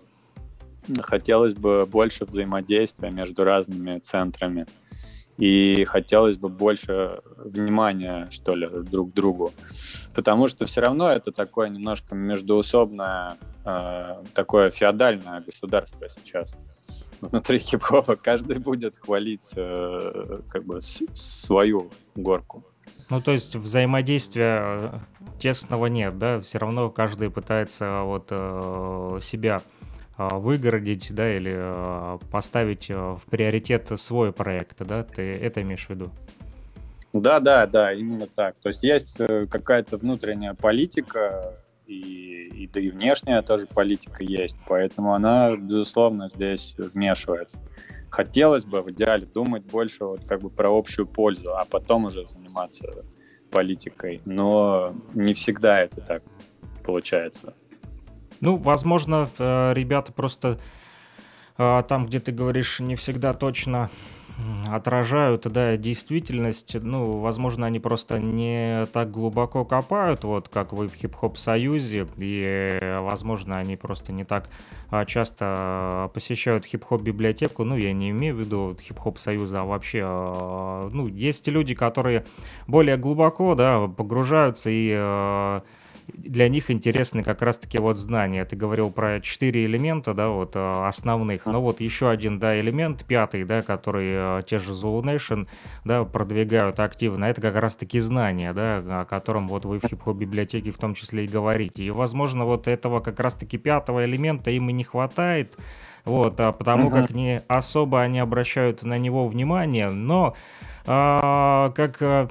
[SPEAKER 4] Хотелось бы больше взаимодействия между разными центрами и хотелось бы больше внимания, что ли, друг к другу. Потому что все равно это такое немножко междуусобное, э, такое феодальное государство сейчас. Внутри хип-хопа каждый будет хвалить э, как бы свою горку.
[SPEAKER 3] Ну, то есть взаимодействия э, тесного нет, да? Все равно каждый пытается вот э, себя выгородить, да, или а, поставить а, в приоритет свой проект, да, ты это имеешь в виду?
[SPEAKER 4] Да, да, да, именно так. То есть есть э, какая-то внутренняя политика, и, и да и внешняя тоже политика есть, поэтому она, безусловно, здесь вмешивается. Хотелось бы в идеале думать больше вот как бы про общую пользу, а потом уже заниматься политикой, но не всегда это так получается.
[SPEAKER 3] Ну, возможно, э, ребята просто э, там, где ты говоришь, не всегда точно отражают, да, действительность. Ну, возможно, они просто не так глубоко копают, вот как вы в хип-хоп союзе, и, возможно, они просто не так а, часто посещают хип-хоп библиотеку. Ну, я не имею в виду хип-хоп союза, а вообще, ну, есть люди, которые более глубоко, да, погружаются и для них интересны как раз-таки вот знания. Ты говорил про четыре элемента, да, вот э, основных. Но вот еще один, да, элемент, пятый, да, который э, те же Zulu Nation, да, продвигают активно, это как раз-таки знания, да, о котором вот вы в хип-хоп библиотеке в том числе и говорите. И, возможно, вот этого как раз-таки пятого элемента им и не хватает, вот, а потому uh-huh. как не особо они обращают на него внимание, но а, как э,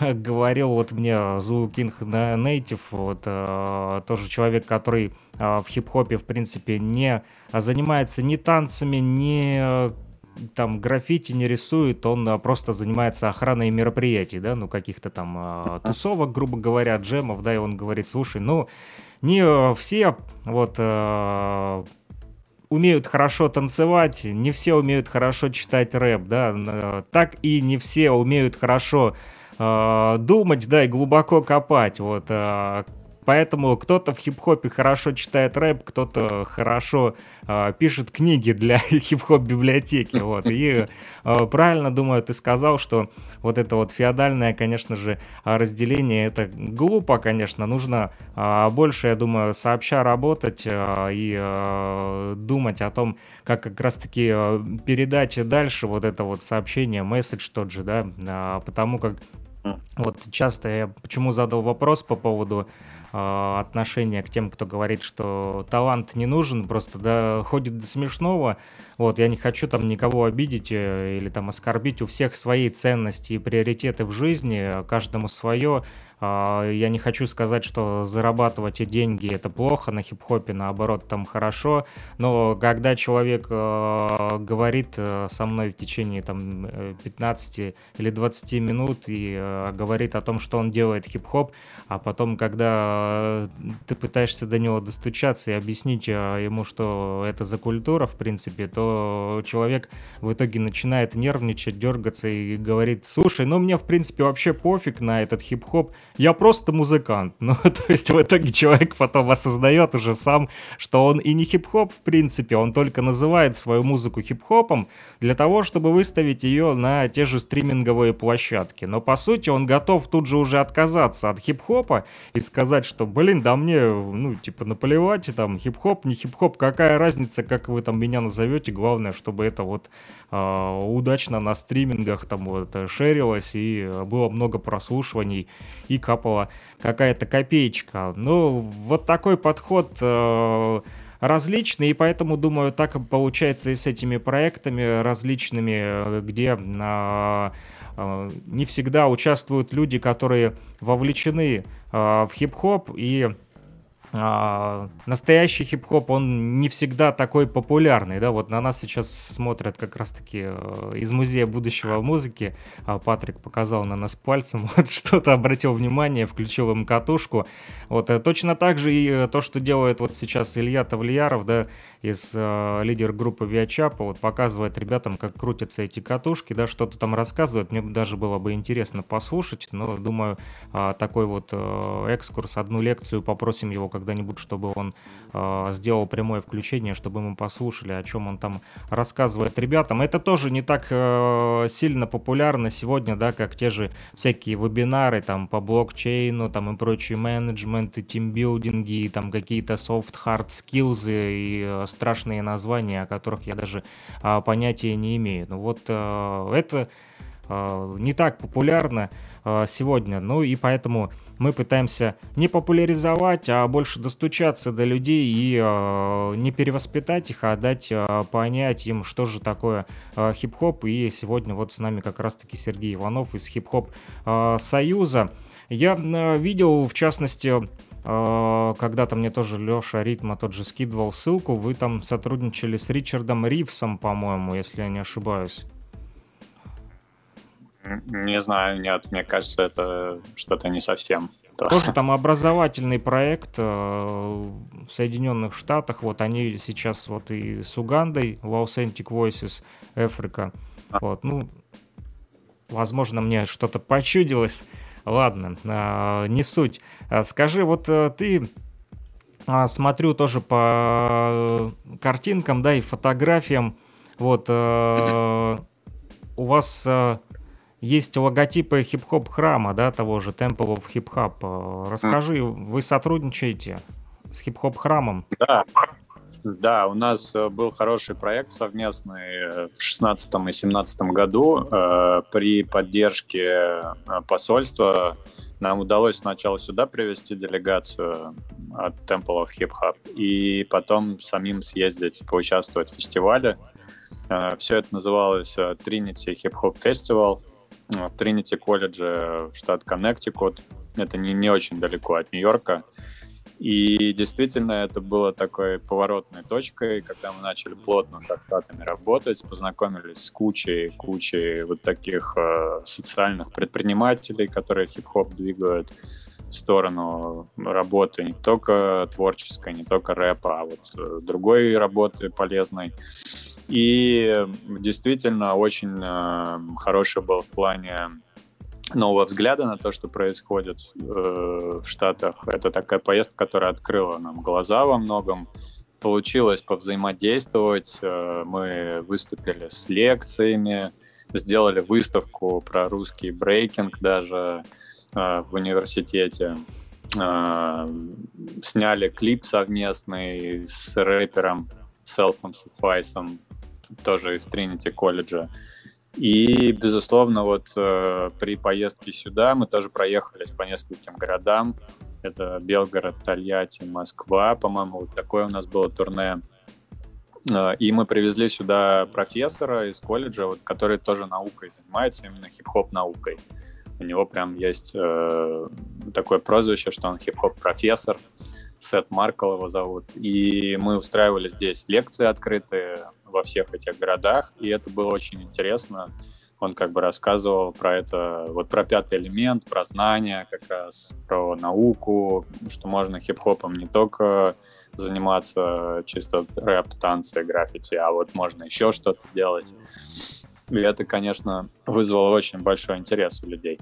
[SPEAKER 3] говорил вот мне Zulu King Native, вот э, тоже человек, который э, в хип-хопе, в принципе, не занимается ни танцами, ни э, там граффити не рисует, он а, просто занимается охраной мероприятий, да, ну каких-то там а, тусовок, грубо говоря, джемов, да, и он говорит, слушай, ну не все вот а, умеют хорошо танцевать, не все умеют хорошо читать рэп, да, так и не все умеют хорошо э, думать, да, и глубоко копать. Вот, э, Поэтому кто-то в хип-хопе хорошо читает рэп, кто-то хорошо э, пишет книги для хип-хоп библиотеки. Вот. И э, правильно, думаю, ты сказал, что вот это вот феодальное, конечно же, разделение, это глупо, конечно. Нужно э, больше, я думаю, сообща работать э, и э, думать о том, как как раз-таки э, передать дальше вот это вот сообщение, месседж тот же, да, э, потому как вот часто я почему задал вопрос по поводу э, отношения к тем, кто говорит, что талант не нужен, просто доходит до смешного. Вот, я не хочу там никого обидеть э, или там оскорбить. У всех свои ценности и приоритеты в жизни, каждому свое. А, я не хочу сказать, что зарабатывать деньги это плохо на хип-хопе, наоборот, там хорошо, но когда человек э, говорит э, со мной в течение там 15 э, или 20 минут и говорит о том, что он делает хип-хоп, а потом, когда ты пытаешься до него достучаться и объяснить ему, что это за культура, в принципе, то человек в итоге начинает нервничать, дергаться и говорит, слушай, ну мне в принципе вообще пофиг на этот хип-хоп, я просто музыкант. Ну, то есть в итоге человек потом осознает уже сам, что он и не хип-хоп в принципе, он только называет свою музыку хип-хопом для того, чтобы выставить ее на те же стриминговые площадки. Но по сути он готов тут же уже отказаться от хип-хопа и сказать, что, блин, да мне, ну, типа, наплевать, там, хип-хоп, не хип-хоп, какая разница, как вы там меня назовете, главное, чтобы это вот э, удачно на стримингах там вот шерилось и было много прослушиваний и капала какая-то копеечка. Ну, вот такой подход э, различный, и поэтому, думаю, так получается и с этими проектами различными, где э, э, не всегда участвуют люди, которые вовлечены э, в хип-хоп и а, настоящий хип-хоп, он не всегда такой популярный, да, вот на нас сейчас смотрят как раз-таки э, из Музея будущего музыки, а Патрик показал на нас пальцем, вот что-то обратил внимание, включил им катушку, вот э, точно так же и э, то, что делает вот сейчас Илья Тавлияров, да, из э, лидер группы Виачапа, вот показывает ребятам, как крутятся эти катушки, да, что-то там рассказывает, мне даже было бы интересно послушать, но думаю, э, такой вот э, экскурс, одну лекцию попросим его когда-нибудь, чтобы он э, сделал прямое включение, чтобы мы послушали, о чем он там рассказывает ребятам. Это тоже не так э, сильно популярно сегодня, да, как те же всякие вебинары там по блокчейну, там и прочие менеджменты, тимбилдинги, там какие-то soft-hard skills и э, страшные названия, о которых я даже э, понятия не имею. Ну вот э, это э, не так популярно э, сегодня, ну и поэтому мы пытаемся не популяризовать, а больше достучаться до людей и э, не перевоспитать их, а дать э, понять им, что же такое э, хип-хоп. И сегодня вот с нами как раз-таки Сергей Иванов из Хип-Хоп э, Союза. Я видел, в частности, когда-то мне тоже Леша Ритма тот же скидывал ссылку, вы там сотрудничали с Ричардом Ривсом, по-моему, если я не ошибаюсь.
[SPEAKER 4] Не знаю, нет, мне кажется, это что-то не совсем.
[SPEAKER 3] Тоже там образовательный проект э, в Соединенных Штатах. Вот они сейчас вот и с Угандой в Authentic Voices Africa. А. Вот, ну, возможно, мне что-то почудилось. Ладно, э, не суть. А скажи, вот э, ты а, смотрю тоже по картинкам, да, и фотографиям. Вот у вас есть логотипы хип-хоп храма, да, того же Temple of Hip Hop. Э, расскажи, вы сотрудничаете с хип-хоп храмом?
[SPEAKER 4] Да, да, у нас э, был хороший проект совместный э, в 2016 и 2017 году. При поддержке посольства нам удалось сначала сюда привести делегацию от Temple of Hip Hop и потом самим съездить, поучаствовать в фестивале. Все это называлось Trinity Hip Hop Festival — в Тринити колледже в штат Коннектикут. Это не, не очень далеко от Нью-Йорка. И действительно, это было такой поворотной точкой, когда мы начали плотно со Штатами работать, познакомились с кучей, кучей вот таких э, социальных предпринимателей, которые хип-хоп двигают в сторону работы не только творческой, не только рэпа, а вот э, другой работы полезной. И действительно очень э, хороший был в плане нового взгляда на то, что происходит э, в Штатах. Это такая поездка, которая открыла нам глаза во многом. Получилось повзаимодействовать. Э, мы выступили с лекциями, сделали выставку про русский брейкинг даже э, в университете. Э, сняли клип совместный с рэпером Селфом Суфайсом тоже из Тринити колледжа. И, безусловно, вот э, при поездке сюда мы тоже проехались по нескольким городам. Это Белгород, Тольятти, Москва, по-моему, вот такое у нас было турне. Э, и мы привезли сюда профессора из колледжа, вот, который тоже наукой занимается, именно хип-хоп наукой. У него прям есть э, такое прозвище, что он хип-хоп профессор. Сет Маркл его зовут. И мы устраивали здесь лекции открытые, во всех этих городах, и это было очень интересно. Он как бы рассказывал про это, вот про пятый элемент, про знания, как раз про науку, что можно хип-хопом не только заниматься чисто рэп, танцы, граффити, а вот можно еще что-то делать. И это, конечно, вызвало очень большой интерес у людей.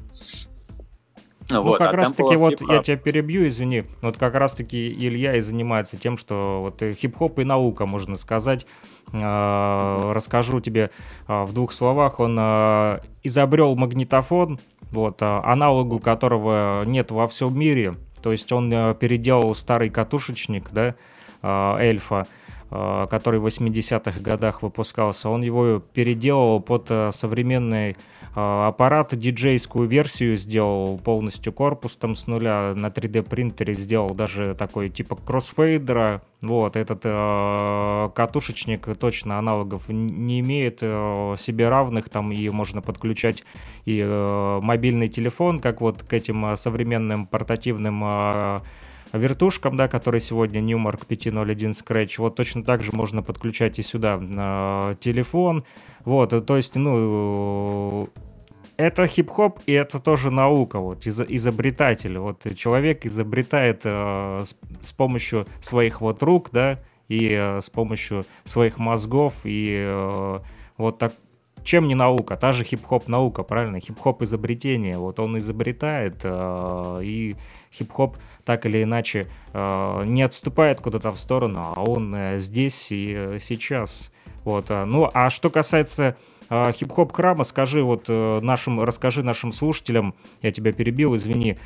[SPEAKER 3] Ну, вот, как а раз-таки вот я тебя перебью, извини. Вот как раз-таки Илья и занимается тем, что вот хип-хоп и наука, можно сказать. Э, расскажу тебе э, в двух словах. Он э, изобрел магнитофон, вот, аналогу которого нет во всем мире. То есть он переделал старый катушечник, да, эльфа, который в 80-х годах выпускался. Он его переделал под современный аппарат диджейскую версию сделал полностью корпус там с нуля на 3D принтере сделал даже такой типа кроссфейдера. Вот этот э, катушечник точно аналогов не имеет э, себе равных там и можно подключать и э, мобильный телефон как вот к этим э, современным портативным э, вертушкам, да, которые сегодня Newmark 501 Scratch, вот точно так же можно подключать и сюда э, телефон, вот, то есть, ну, это хип-хоп, и это тоже наука, вот, из изобретатель, вот, человек изобретает э, с, с помощью своих вот рук, да, и э, с помощью своих мозгов, и э, вот так, чем не наука? Та же хип-хоп наука, правильно? Хип-хоп изобретение. Вот он изобретает, э, и хип-хоп так или иначе э, не отступает куда-то в сторону, а он э, здесь и э, сейчас. Вот. Ну, а что касается хип-хоп храма, скажи вот нашим, расскажи нашим слушателям, я тебя перебил, извини,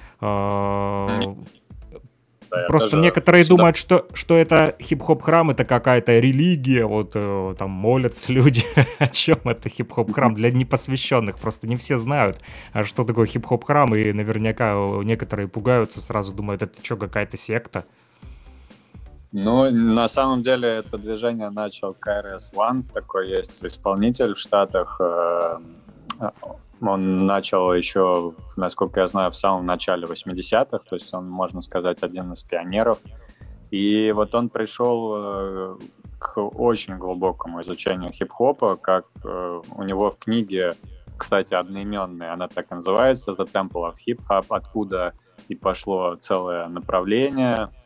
[SPEAKER 3] да, Просто некоторые всегда... думают, что, что это хип-хоп храм, это какая-то религия, вот э, там молятся люди. О чем это хип-хоп храм? Для непосвященных просто не все знают, а что такое хип-хоп храм, и наверняка некоторые пугаются, сразу думают, это что, какая-то секта?
[SPEAKER 4] Ну, на самом деле это движение начал KRS One, такой есть исполнитель в Штатах, э, он начал еще, насколько я знаю, в самом начале 80-х, то есть он, можно сказать, один из пионеров. И вот он пришел э, к очень глубокому изучению хип-хопа, как э, у него в книге, кстати, одноименная, она так и называется, The Temple of Hip Hop, откуда и пошло целое направление –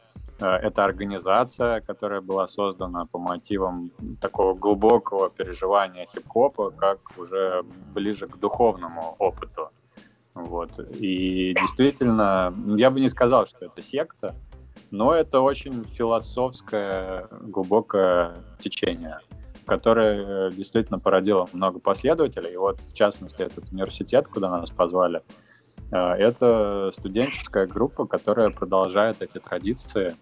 [SPEAKER 4] это организация, которая была создана по мотивам такого глубокого переживания хип-хопа, как уже ближе к духовному опыту. Вот. И действительно, я бы не сказал, что это секта, но это очень философское, глубокое течение, которое действительно породило много последователей. И вот, в частности, этот университет, куда нас позвали, э, это студенческая группа, которая продолжает эти традиции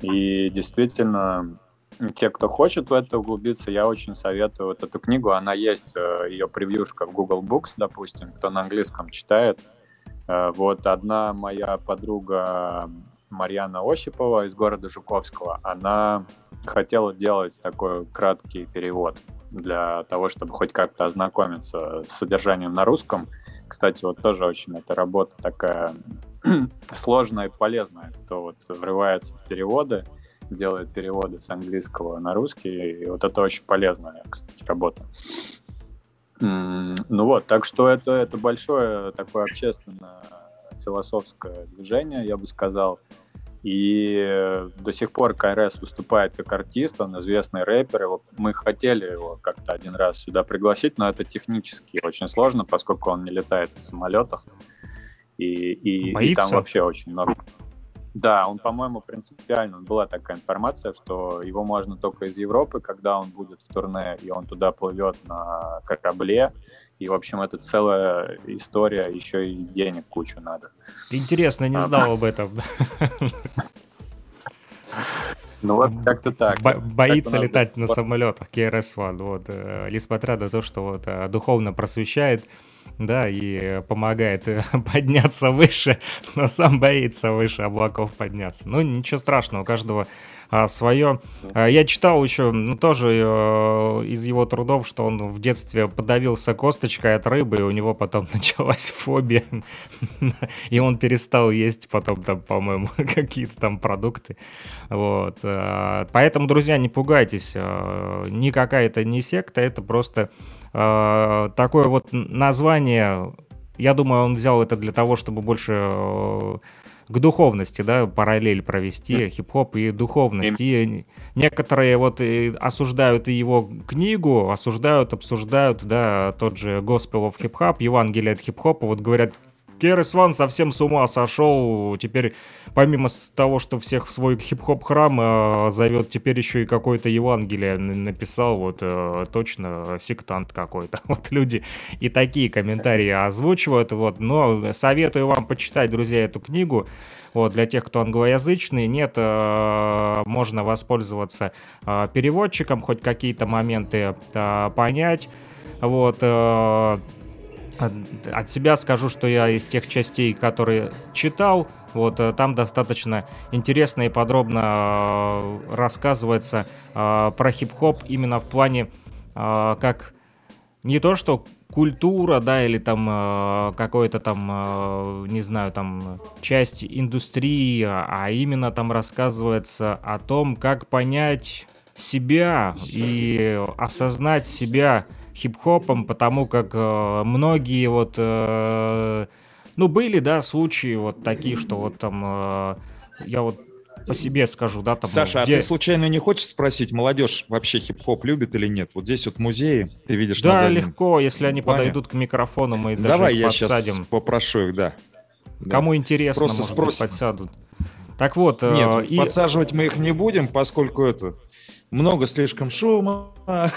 [SPEAKER 4] и действительно, те, кто хочет в это углубиться, я очень советую вот эту книгу. Она есть, э, ее превьюшка в Google Books, допустим, кто на английском читает. Э, вот одна моя подруга Марьяна Осипова из города Жуковского, она хотела делать такой краткий перевод для того, чтобы хоть как-то ознакомиться с содержанием на русском. Кстати, вот тоже очень эта работа такая сложная и полезная, кто вот врывается в переводы, делает переводы с английского на русский, и вот это очень полезная, кстати, работа. Ну вот, так что это, это большое такое общественное философское движение, я бы сказал. И до сих пор КРС выступает как артист, он известный рэпер. Его, мы хотели его как-то один раз сюда пригласить, но это технически очень сложно, поскольку он не летает на самолетах. И, и, и там вообще очень много. Да, он, по-моему, принципиально. Была такая информация, что его можно только из Европы, когда он будет в турне, и он туда плывет на корабле. И, в общем, это целая история, еще и денег кучу надо.
[SPEAKER 3] Интересно, не а, знал об этом.
[SPEAKER 4] Ну вот как-то так.
[SPEAKER 3] Бо- боится так летать на самолетах KRS-One, вот, э, несмотря на то, что вот э, духовно просвещает, да, и помогает подняться выше, но сам боится выше облаков подняться. Ну, ничего страшного, у каждого а, свое. А, я читал еще, ну, тоже э, из его трудов, что он в детстве подавился косточкой от рыбы, и у него потом началась фобия, и он перестал есть потом там, по-моему, какие-то там продукты. Вот. А, поэтому, друзья, не пугайтесь, а, никакая это не секта, это просто а, такое вот название. Я думаю, он взял это для того, чтобы больше э, к духовности, да, параллель провести, хип-хоп и духовность. И некоторые вот и осуждают и его книгу, осуждают, обсуждают, да, тот же Gospel of Hip Hop, Евангелие от хип-хопа, вот говорят, Керес Ван совсем с ума сошел. Теперь, помимо того, что всех в свой хип-хоп храм э, зовет, теперь еще и какое-то Евангелие написал. Вот э, точно сектант какой-то. Вот люди и такие комментарии озвучивают. Вот. Но советую вам почитать, друзья, эту книгу. Вот, для тех, кто англоязычный, нет, э, можно воспользоваться э, переводчиком, хоть какие-то моменты э, понять. Вот, э, от себя скажу, что я из тех частей, которые читал, вот э, там достаточно интересно и подробно э, рассказывается э, про хип-хоп именно в плане как не то, что культура, да, или там э, какой-то там, э, не знаю, там часть индустрии, а именно там рассказывается о том, как понять себя и осознать себя хип-хопом, потому как э, многие вот, э, ну, были, да, случаи вот такие, что вот там, э, я вот по себе скажу, да, там...
[SPEAKER 2] Саша, где... а ты случайно не хочешь спросить, молодежь вообще хип-хоп любит или нет? Вот здесь вот музеи, ты видишь
[SPEAKER 3] Да, легко, если они плане. подойдут к микрофону, мы даже
[SPEAKER 2] Давай
[SPEAKER 3] их
[SPEAKER 2] я
[SPEAKER 3] подсадим.
[SPEAKER 2] сейчас попрошу их, да.
[SPEAKER 3] Кому да. интересно, Просто может спросим. быть, подсядут. Так вот...
[SPEAKER 2] Нет, э, и... подсаживать мы их не будем, поскольку это много слишком шума.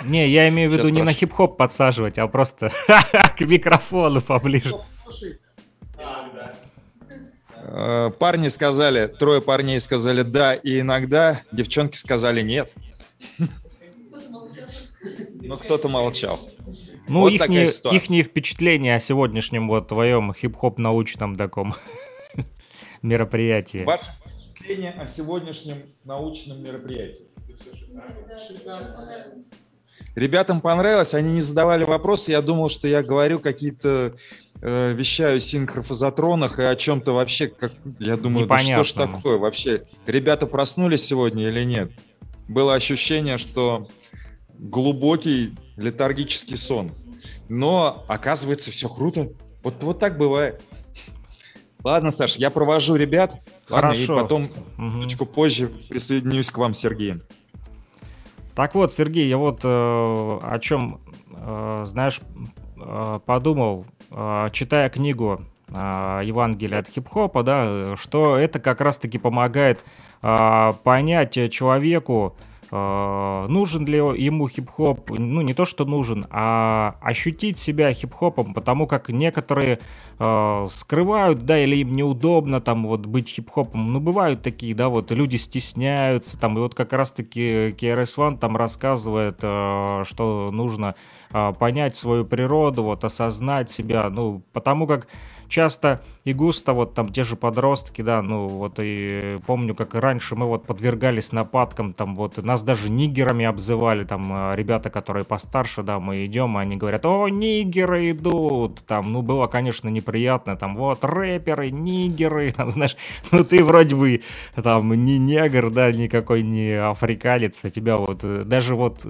[SPEAKER 3] Не, я имею в виду Сейчас не на хип-хоп подсаживать, а просто к микрофону поближе.
[SPEAKER 2] Э, парни сказали, трое парней сказали да, и иногда девчонки сказали нет. Но кто-то молчал.
[SPEAKER 3] Ну, вот их, не, их не впечатление о сегодняшнем вот твоем хип-хоп научном таком мероприятии.
[SPEAKER 2] Ваше впечатление о сегодняшнем научном мероприятии. Ребятам понравилось, они не задавали вопросы, я думал, что я говорю какие-то, э, вещаю синхрофазотронах и о чем-то вообще, как, я думаю, да что ж такое вообще, ребята проснулись сегодня или нет? Было ощущение, что глубокий летаргический сон, но оказывается все круто, вот, вот так бывает. Ладно, Саш, я провожу ребят, Хорошо. ладно, и потом угу. чуточку позже присоединюсь к вам, Сергей.
[SPEAKER 3] Так вот, Сергей, я вот э, о чем, э, знаешь, э, подумал, э, читая книгу э, Евангелия от хип-хопа, да, что это как раз-таки помогает э, понять человеку, э, нужен ли ему хип-хоп, ну не то, что нужен, а ощутить себя хип-хопом, потому как некоторые э, скрывают, да, или им неудобно там вот быть хип-хопом, ну бывают такие, да, вот люди стесняются, там, и вот как раз-таки KRS-One там рассказывает, э, что нужно э, понять свою природу, вот осознать себя, ну, потому как часто и густо вот там те же подростки, да, ну вот и помню, как и раньше мы вот подвергались нападкам, там вот нас даже нигерами обзывали, там э, ребята, которые постарше, да, мы идем, они говорят, о, нигеры идут, там, ну было, конечно, неприятно, там вот рэперы, нигеры, там, знаешь, ну ты вроде бы там не негр, да, никакой не африканец, а тебя вот э, даже вот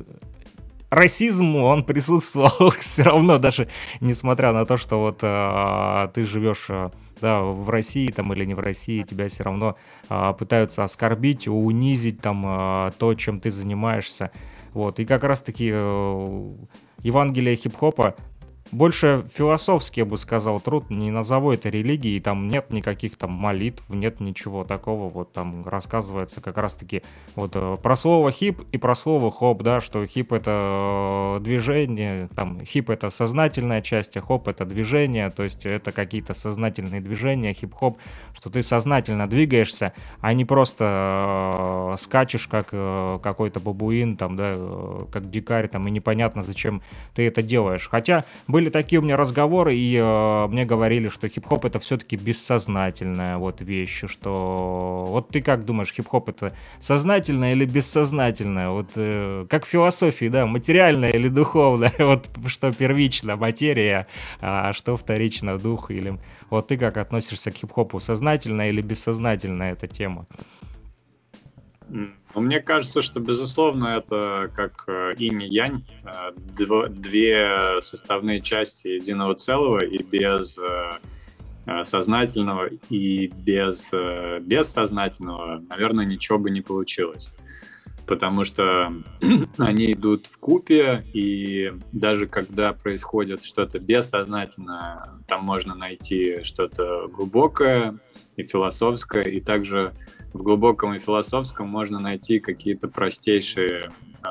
[SPEAKER 3] расизм, он присутствовал все равно, даже несмотря на то, что вот а, ты живешь а, да, в России там или не в России, тебя все равно а, пытаются оскорбить, унизить там а, то, чем ты занимаешься. Вот, и как раз-таки э, Евангелие хип-хопа больше философский, я бы сказал, труд, не назову это религией, там нет никаких там молитв, нет ничего такого, вот там рассказывается как раз-таки вот э, про слово хип и про слово хоп, да, что хип это э, движение, там хип это сознательная часть, а хоп это движение, то есть это какие-то сознательные движения, хип-хоп, что ты сознательно двигаешься, а не просто э, скачешь как э, какой-то бабуин, там, да, э, как дикарь, там, и непонятно, зачем ты это делаешь. Хотя были были такие у меня разговоры, и э, мне говорили, что хип-хоп это все-таки бессознательная вот вещь, что вот ты как думаешь, хип-хоп это сознательное или бессознательное? Вот э, как в философии, да, материальное или духовное, вот что первично материя, а что вторично дух или вот ты как относишься к хип-хопу, сознательная или бессознательная эта тема?
[SPEAKER 4] Ну, мне кажется, что, безусловно, это как э, инь и янь, э, две составные части единого целого, и без э, сознательного и без бессознательного, наверное, ничего бы не получилось. Потому что они идут в купе, и даже когда происходит что-то бессознательное, там можно найти что-то глубокое и философское, и также в глубоком и философском можно найти какие-то простейшие э,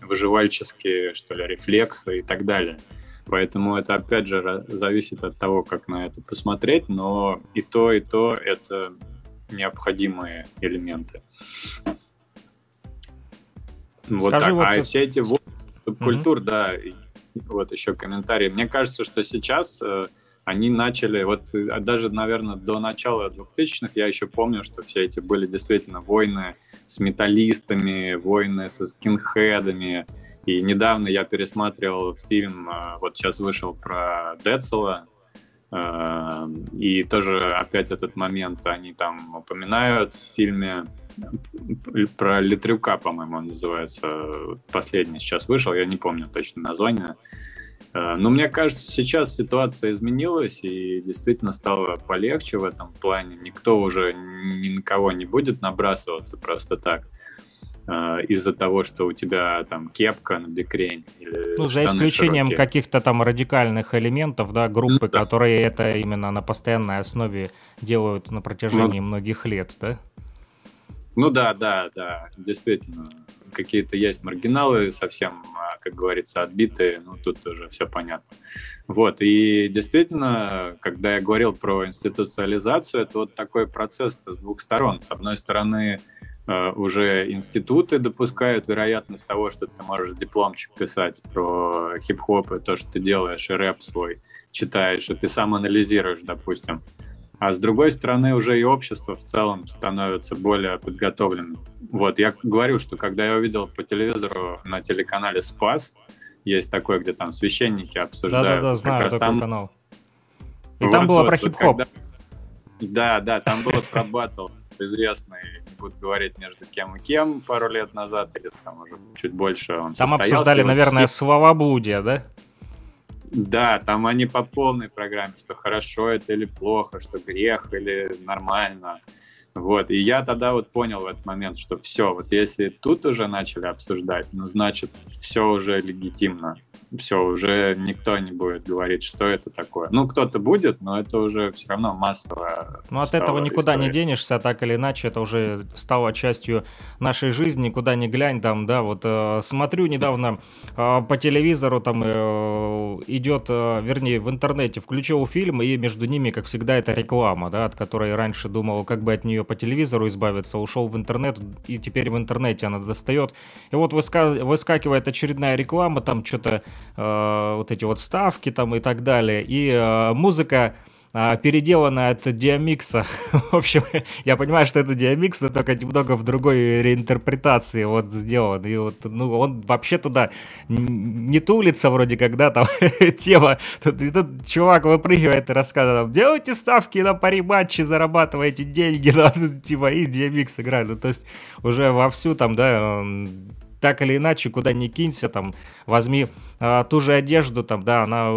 [SPEAKER 4] выживальческие, что ли, рефлексы и так далее. Поэтому это, опять же, зависит от того, как на это посмотреть, но и то, и то — это необходимые элементы. Вот Скажи, так. Вот а ты... все эти культур, mm-hmm. да, вот еще комментарий. Мне кажется, что сейчас э, они начали, вот э, даже, наверное, до начала 2000-х я еще помню, что все эти были действительно войны с металлистами, войны со скинхедами, И недавно я пересматривал фильм, э, вот сейчас вышел про Децела, э, и тоже опять этот момент они там упоминают в фильме про Литрюка, по-моему, он называется. Последний сейчас вышел, я не помню точно название. Э, но мне кажется, сейчас ситуация изменилась и действительно стало полегче в этом плане. Никто уже ни на кого не будет набрасываться просто так э, из-за того, что у тебя там кепка на бикрень.
[SPEAKER 3] Ну, за исключением каких-то там радикальных элементов, да, группы, ну, да. которые это именно на постоянной основе делают на протяжении ну, многих лет, да?
[SPEAKER 4] Ну да, да, да, действительно какие-то есть маргиналы совсем, а, как говорится, отбитые, ну тут тоже все понятно. Вот, и действительно, когда я говорил про институциализацию, это вот такой процесс с двух сторон. С одной стороны, э, уже институты допускают вероятность того, что ты можешь дипломчик писать про хип-хоп и то, что ты делаешь, и рэп свой читаешь, и ты сам анализируешь, допустим. А с другой стороны, уже и общество в целом становится более подготовленным. Вот, я говорю, что когда я увидел по телевизору на телеканале «Спас», есть такой, где там священники обсуждают.
[SPEAKER 3] Да-да-да, знаю такой там... канал. И вот, там было вот, про хип-хоп. Когда...
[SPEAKER 4] Да, да, там было про батл известный, не буду говорить между кем и кем пару лет назад, или там уже чуть больше он
[SPEAKER 3] Там обсуждали, наверное, все... словоблудие, да?
[SPEAKER 4] Да, там они по полной программе, что хорошо это или плохо, что грех или нормально. Вот, и я тогда вот понял в этот момент, что все, вот если тут уже начали обсуждать, ну, значит, все уже легитимно все, уже никто не будет говорить, что это такое. Ну, кто-то будет, но это уже все равно массовая
[SPEAKER 3] Ну, от этого никуда история. не денешься, так или иначе, это уже стало частью нашей жизни, куда ни глянь, там, да, вот э, смотрю недавно э, по телевизору, там э, идет, э, вернее, в интернете включил фильм, и между ними, как всегда, это реклама, да, от которой раньше думал, как бы от нее по телевизору избавиться, ушел в интернет, и теперь в интернете она достает. И вот выска- выскакивает очередная реклама, там что-то э, вот эти вот ставки там и так далее. И э, музыка переделанная от Диамикса. в общем, я понимаю, что это Диамикс, но только немного в другой реинтерпретации вот сделан. И вот, ну, он вообще туда не тулится вроде, когда там тема. Тут, и тут чувак выпрыгивает и рассказывает, делайте ставки на пари матчи, зарабатывайте деньги, да, типа, и Диамикс играет. Ну, то есть уже вовсю там, да, так или иначе, куда ни кинься, там, возьми а, ту же одежду, там, да, она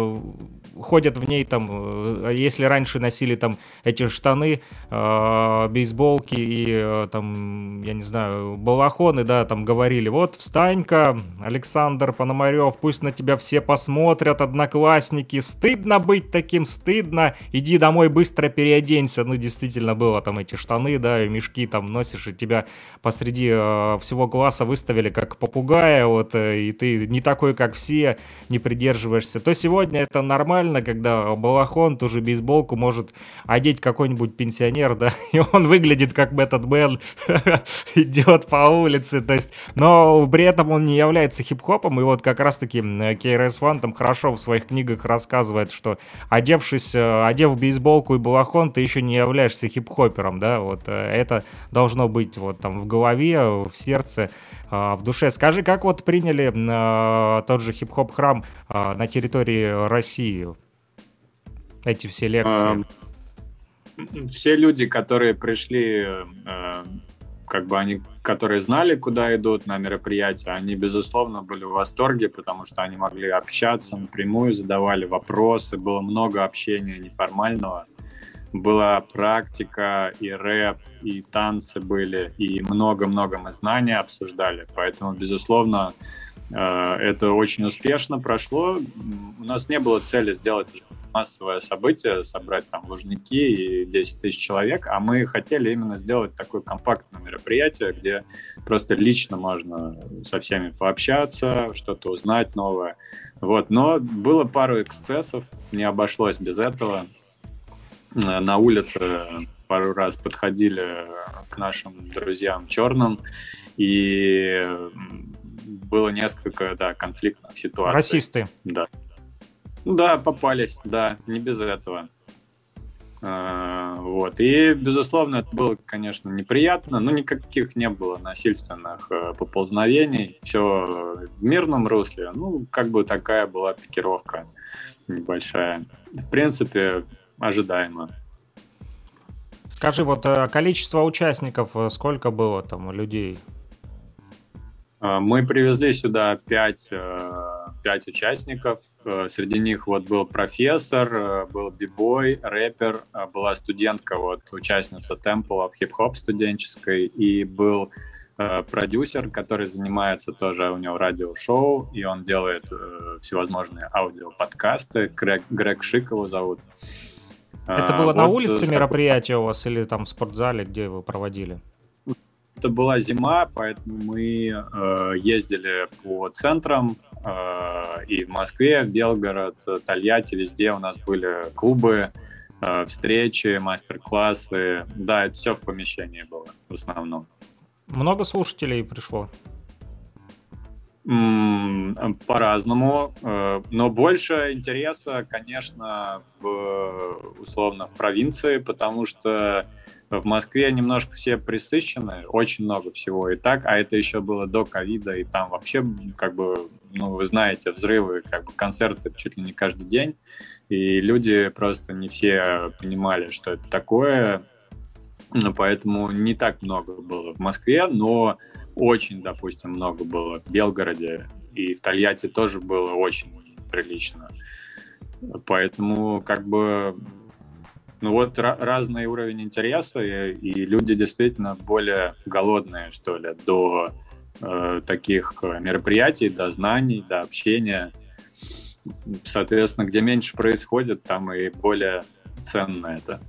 [SPEAKER 3] ходят в ней там, э, если раньше носили там эти штаны, э, бейсболки и э, там, я не знаю, балахоны, да, там говорили, вот встань-ка, Александр Пономарев, пусть на тебя все посмотрят, одноклассники, стыдно быть таким, стыдно, иди домой быстро переоденься, ну, действительно было там эти штаны, да, и мешки там носишь, и тебя посреди э, всего класса выставили как попугая, вот, э, и ты не такой, как все, не придерживаешься, то сегодня это нормально, нормально, когда балахон, ту же бейсболку может одеть какой-нибудь пенсионер, да, и он выглядит как Бэтмен, идет по улице, то есть, но при этом он не является хип-хопом, и вот как раз-таки KRS там хорошо в своих книгах рассказывает, что одевшись, э, одев бейсболку и балахон, ты еще не являешься хип-хопером, да, вот э, это должно быть вот там в голове, в сердце, а, в душе. Скажи, как вот приняли тот же хип-хоп храм на территории России? Эти все лекции.
[SPEAKER 4] Все люди, которые пришли, как бы они, которые знали, куда идут на мероприятие, они, безусловно, были в восторге, потому что они могли общаться напрямую, задавали вопросы, было много общения неформального была практика, и рэп, и танцы были, и много-много мы знаний обсуждали. Поэтому, безусловно, э, это очень успешно прошло. У нас не было цели сделать массовое событие, собрать там лужники и 10 тысяч человек, а мы хотели именно сделать такое компактное мероприятие, где просто лично можно со всеми пообщаться, что-то узнать новое. Вот. Но было пару эксцессов, не обошлось без этого. На улице пару раз подходили к нашим друзьям черным, и было несколько, да, конфликтных ситуаций.
[SPEAKER 3] Расисты.
[SPEAKER 4] Да. Да, попались, да, не без этого. Э, Вот. И, безусловно, это было, конечно, неприятно, но никаких не было насильственных э, поползновений. Все в мирном русле. Ну, как бы такая была пикировка небольшая. В принципе, ожидаемо.
[SPEAKER 3] Скажи, вот э, количество участников, э, сколько было там людей?
[SPEAKER 4] А, мы привезли сюда пять, э, пять участников. Среди них вот был профессор, был бибой, рэпер, была студентка, вот участница темпла в хип-хоп студенческой, и был продюсер, который занимается тоже, у него радиошоу, и он делает всевозможные аудиоподкасты. Грег, Грег Шик его зовут.
[SPEAKER 3] Это было а, на вот улице мероприятие у вас или там в спортзале, где вы проводили?
[SPEAKER 4] Это была зима, поэтому мы э, ездили по центрам э, и в Москве, в Белгород, Тольятти, везде у нас были клубы, э, встречи, мастер-классы. Да, это все в помещении было в основном.
[SPEAKER 3] Много слушателей пришло?
[SPEAKER 4] По-разному, э, но больше интереса, конечно, в, условно в провинции, потому что в Москве немножко все присыщены, очень много всего и так, а это еще было до ковида, и там вообще, как бы, ну, вы знаете, взрывы, как бы концерты чуть ли не каждый день, и люди просто не все понимали, что это такое, поэтому не так много было в Москве, но очень, допустим, много было в Белгороде, и в Тольятти тоже было очень прилично. Поэтому, как бы, ну вот разный уровень интереса, и, и люди действительно более голодные, что ли, до э, таких мероприятий, до знаний, до общения. Соответственно, где меньше происходит, там и более ценно это.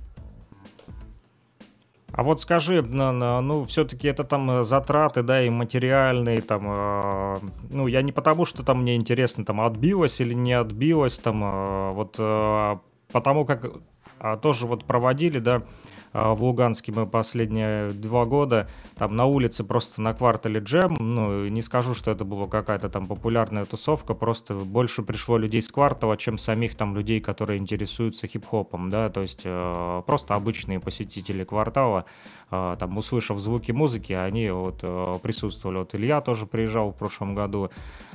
[SPEAKER 3] А вот скажи, ну, все-таки это там э, затраты, да, и материальные, там, э, ну, я не потому, что там мне интересно, там, отбилось или не отбилось, там, э, вот, потому как а, тоже вот проводили, да, а, в Луганске мы последние два года, там на улице просто на квартале джем, ну, не скажу, что это была какая-то там популярная тусовка, просто больше пришло людей с квартала, чем самих там людей, которые интересуются хип-хопом, да, то есть э, просто обычные посетители квартала, там, услышав звуки музыки, они вот э, присутствовали. Вот Илья тоже приезжал в прошлом году,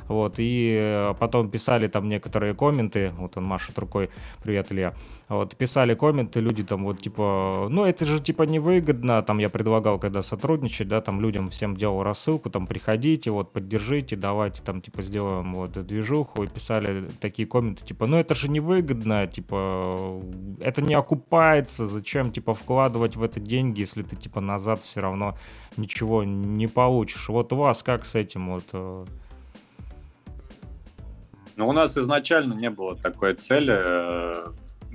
[SPEAKER 3] вот, и э, потом писали там некоторые комменты, вот он машет рукой, привет, Илья, вот, писали комменты, люди там вот типа, ну это же типа невыгодно, там я предлагал когда сотрудничать, да, там людям всем делал рассылку, там приходите, вот поддержите, давайте там типа сделаем вот движуху, и писали такие комменты, типа, ну это же невыгодно, типа, это не окупается, зачем типа вкладывать в это деньги, если ты типа назад все равно ничего не получишь. Вот у вас как с этим вот э,
[SPEAKER 4] но у нас изначально не было такой цели э,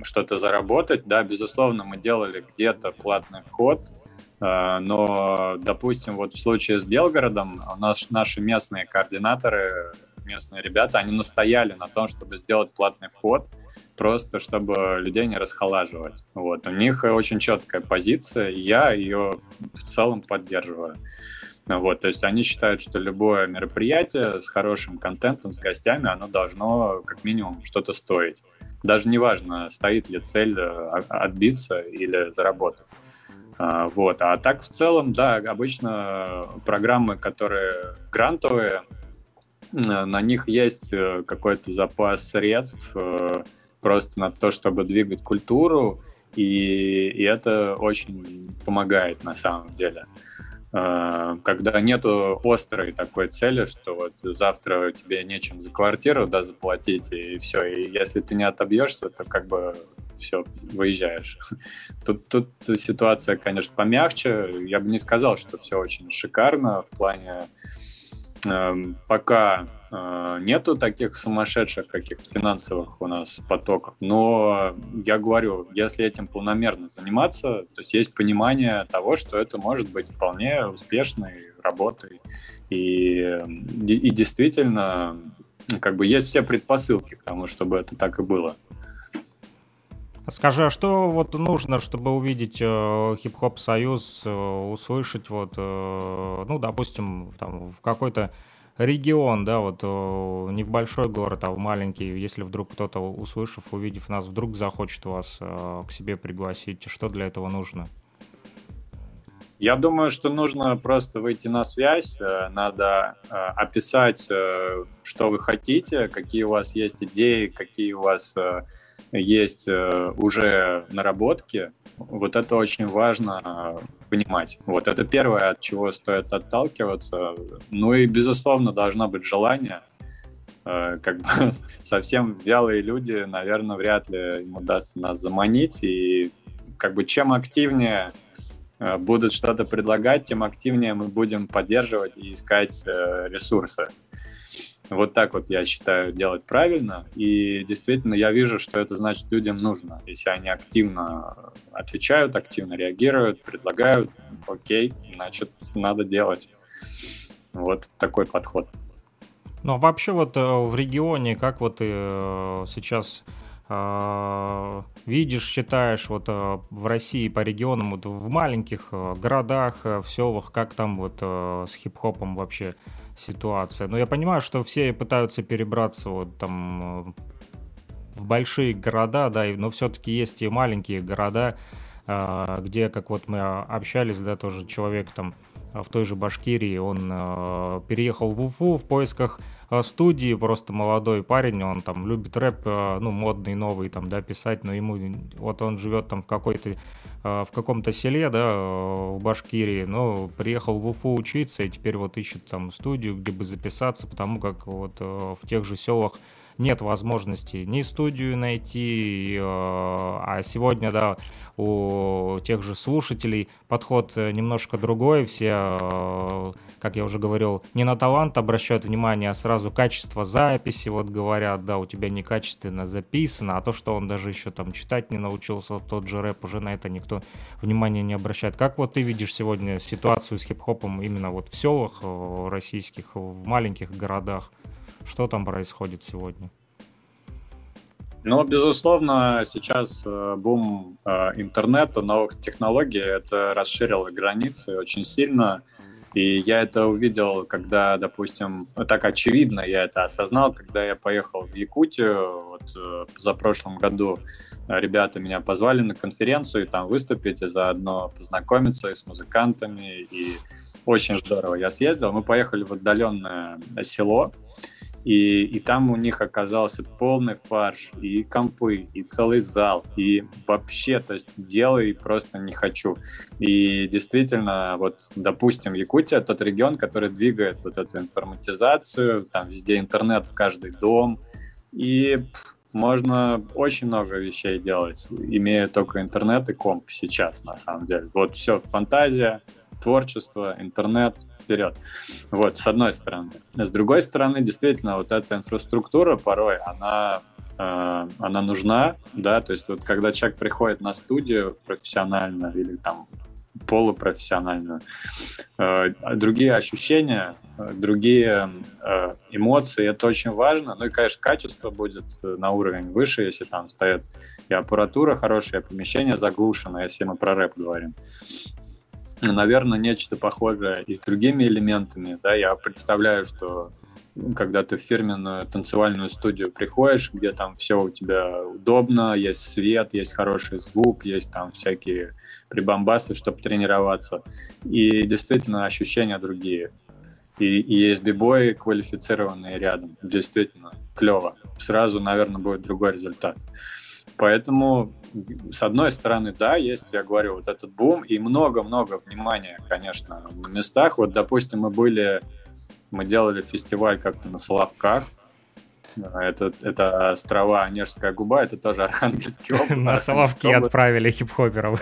[SPEAKER 4] что-то заработать. Да, безусловно, мы делали где-то платный вход, э, но, допустим, вот в случае с Белгородом у нас наши местные координаторы, местные ребята, они настояли на том, чтобы сделать платный вход, просто чтобы людей не расхолаживать. Вот. У них очень четкая позиция, и я ее в целом поддерживаю. Вот, то есть они считают, что любое мероприятие с хорошим контентом, с гостями, оно должно как минимум что-то стоить. Даже неважно, стоит ли цель э, отбиться или заработать. А, вот. А так в целом, да, обычно программы, которые грантовые, на них есть э, какой-то запас средств э, просто на то, чтобы двигать культуру, и, и это очень помогает на самом деле. Когда нету острой такой цели, что вот завтра тебе нечем за квартиру да, заплатить, и все, и если ты не отобьешься, то как бы все, выезжаешь. Тут, тут ситуация, конечно, помягче. Я бы не сказал, что все очень шикарно в плане э, пока Э, нету таких сумасшедших каких-то финансовых у нас потоков, но я говорю, если этим полномерно заниматься, то есть есть понимание того, что это может быть вполне успешной работой. И, и действительно, как бы есть все предпосылки к тому, чтобы это так и было.
[SPEAKER 3] Скажи, а что вот нужно, чтобы увидеть э, хип-хоп союз, э, услышать вот, э, ну, допустим, там в какой-то регион, да, вот не в большой город, а в маленький, если вдруг кто-то, услышав, увидев нас, вдруг захочет вас к себе пригласить, что для этого нужно?
[SPEAKER 4] Я думаю, что нужно просто выйти на связь, э, надо э, описать, э, что вы хотите, какие у вас есть идеи, какие у вас есть уже наработки. Вот это очень важно понимать. Вот это первое, от чего стоит отталкиваться. Ну и, безусловно, должно быть желание. Как бы совсем вялые люди, наверное, вряд ли им удастся нас заманить. И как бы чем активнее Э, будут что-то предлагать, тем активнее мы будем поддерживать и искать э, ресурсы. Вот так вот я считаю делать правильно. И действительно я вижу, что это значит людям нужно. Если они активно отвечают, активно реагируют, предлагают, окей, значит надо делать. Вот такой подход.
[SPEAKER 3] Ну, а вообще вот э, в регионе, как вот сейчас а, видишь, считаешь вот в России по регионам, вот в маленьких городах, в селах, как там вот с хип-хопом вообще ситуация. Но я понимаю, что все пытаются перебраться вот там в большие города, да, но все-таки есть и маленькие города, где, как вот мы общались, да, тоже человек там в той же Башкирии, он переехал в Уфу в поисках Э, студии, просто молодой парень, он там любит рэп, э, ну, модный, новый, там, да, писать, но ему, вот он живет там в какой-то, э, в каком-то селе, да, в Башкирии, но приехал в Уфу учиться и теперь вот ищет там студию, где бы записаться, потому как вот в тех же селах нет возможности ни студию найти, а сегодня, да, у тех же слушателей подход э, немножко другой. Все, э, как я уже говорил, не на талант обращают внимание, а сразу качество записи, вот говорят, да, у тебя некачественно записано, а то, что он даже еще там читать не научился, тот же рэп, уже на это никто внимания не обращает. Как вот ты видишь сегодня ситуацию с хип-хопом именно вот в селах э, российских, в маленьких городах? Что там происходит сегодня?
[SPEAKER 4] Ну, безусловно, сейчас э, бум э, интернета, новых технологий, это расширило границы очень сильно. И я это увидел, когда, допустим, так очевидно я это осознал, когда я поехал в Якутию, вот э, за прошлом году ребята меня позвали на конференцию, и там выступить и заодно познакомиться и с музыкантами, и очень здорово. Я съездил, мы поехали в отдаленное село, и, и там у них оказался полный фарш, и компы, и целый зал, и вообще, то есть делай просто не хочу. И действительно, вот, допустим, Якутия тот регион, который двигает вот эту информатизацию, там везде интернет в каждый дом, и можно очень много вещей делать, имея только интернет и комп сейчас, на самом деле. Вот все, фантазия, творчество, интернет, вперед. Вот, с одной стороны. С другой стороны, действительно, вот эта инфраструктура порой, она э, она нужна, да, то есть вот когда человек приходит на студию профессионально или там полупрофессиональную, э, другие ощущения, другие э, эмоции, это очень важно. Ну и, конечно, качество будет на уровень выше, если там стоит и аппаратура хорошая, и помещение заглушено, если мы про рэп говорим наверное, нечто похожее и с другими элементами. Да, я представляю, что когда ты в фирменную танцевальную студию приходишь, где там все у тебя удобно, есть свет, есть хороший звук, есть там всякие прибамбасы, чтобы тренироваться. И действительно ощущения другие. И, и есть бибои квалифицированные рядом. Действительно клево. Сразу, наверное, будет другой результат. Поэтому, с одной стороны, да, есть, я говорю, вот этот бум и много-много внимания, конечно, на местах. Вот, допустим, мы были, мы делали фестиваль как-то на Соловках, это, это острова Онежская губа, это тоже Архангельский область.
[SPEAKER 3] На Соловки отправили хип-хоперов.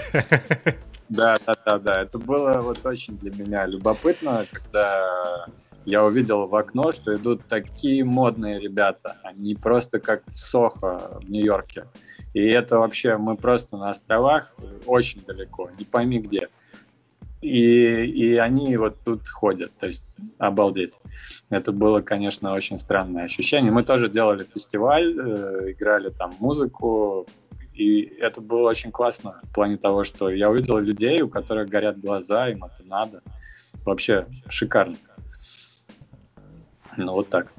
[SPEAKER 4] Да, да, да, да. Это было вот очень для меня любопытно, когда я увидел в окно, что идут такие модные ребята. Они просто как в Сохо в Нью-Йорке. И это вообще, мы просто на островах, очень далеко, не пойми где. И, и они вот тут ходят, то есть обалдеть. Это было, конечно, очень странное ощущение. Мы тоже делали фестиваль, э, играли там музыку, и это было очень классно в плане того, что я увидел людей, у которых горят глаза, им это надо. Вообще шикарно. Ну, вот так.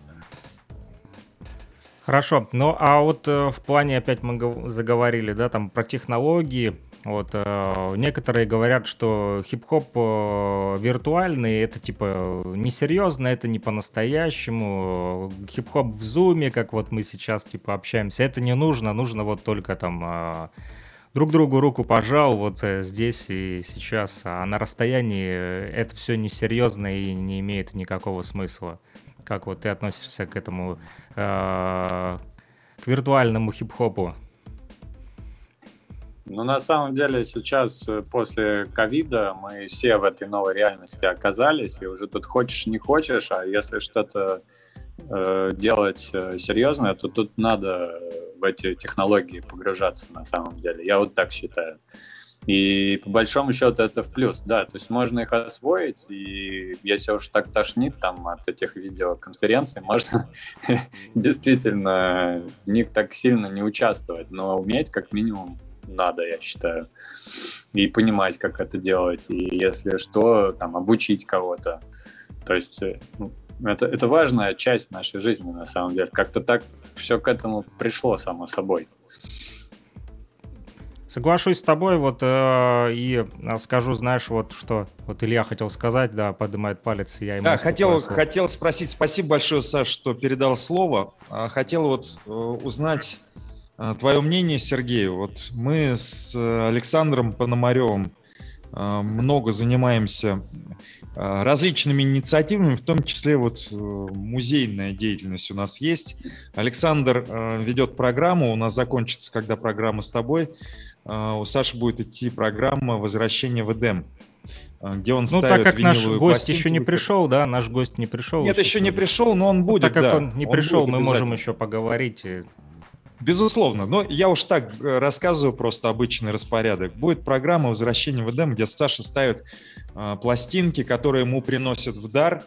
[SPEAKER 3] Хорошо. Ну, а вот э, в плане, опять мы заговорили, да, там про технологии. Вот э, некоторые говорят, что хип-хоп э, виртуальный, это типа несерьезно, это не по-настоящему. Хип-хоп в зуме, как вот мы сейчас типа общаемся, это не нужно, нужно вот только там э, друг другу руку пожал вот э, здесь и сейчас, а на расстоянии это все несерьезно и не имеет никакого смысла. Как вот ты относишься к этому, э, к виртуальному хип-хопу?
[SPEAKER 4] Ну, на самом деле, сейчас э, после ковида мы все в этой новой реальности оказались, и уже тут хочешь, не хочешь, а если что-то э, делать э, серьезное, то тут надо в эти технологии погружаться на самом деле. Я вот так считаю. И по большому счету это в плюс, да, то есть можно их освоить, и если уж так тошнит там от этих видеоконференций, можно действительно в них так сильно не участвовать, но уметь как минимум надо, я считаю, и понимать, как это делать, и если что, там, обучить кого-то. То есть э, ну, это, это важная часть нашей жизни, на самом деле. Как-то так все к этому пришло, само собой.
[SPEAKER 3] Соглашусь с тобой, вот э, и скажу, знаешь, вот что, вот Илья хотел сказать, да, поднимает палец, я ему.
[SPEAKER 2] Да, хотел, хотел спросить, спасибо большое, Саш, что передал слово. А, хотел вот э, узнать э, твое мнение, Сергей. Вот мы с Александром Пономаревым э, много занимаемся э, различными инициативами, в том числе вот э, музейная деятельность у нас есть. Александр э, ведет программу, у нас закончится, когда программа с тобой. А, у Саши будет идти программа «Возвращение в Эдем»,
[SPEAKER 3] а, где он ну, так как наш гость еще не пришел, да, наш гость не пришел.
[SPEAKER 2] Нет, еще не пришел, но он будет,
[SPEAKER 3] Так как да, он не он пришел, мы можем еще поговорить.
[SPEAKER 2] Безусловно, но я уж так э, рассказываю просто обычный распорядок. Будет программа «Возвращение в Эдем», где Саша ставит э, пластинки, которые ему приносят в дар.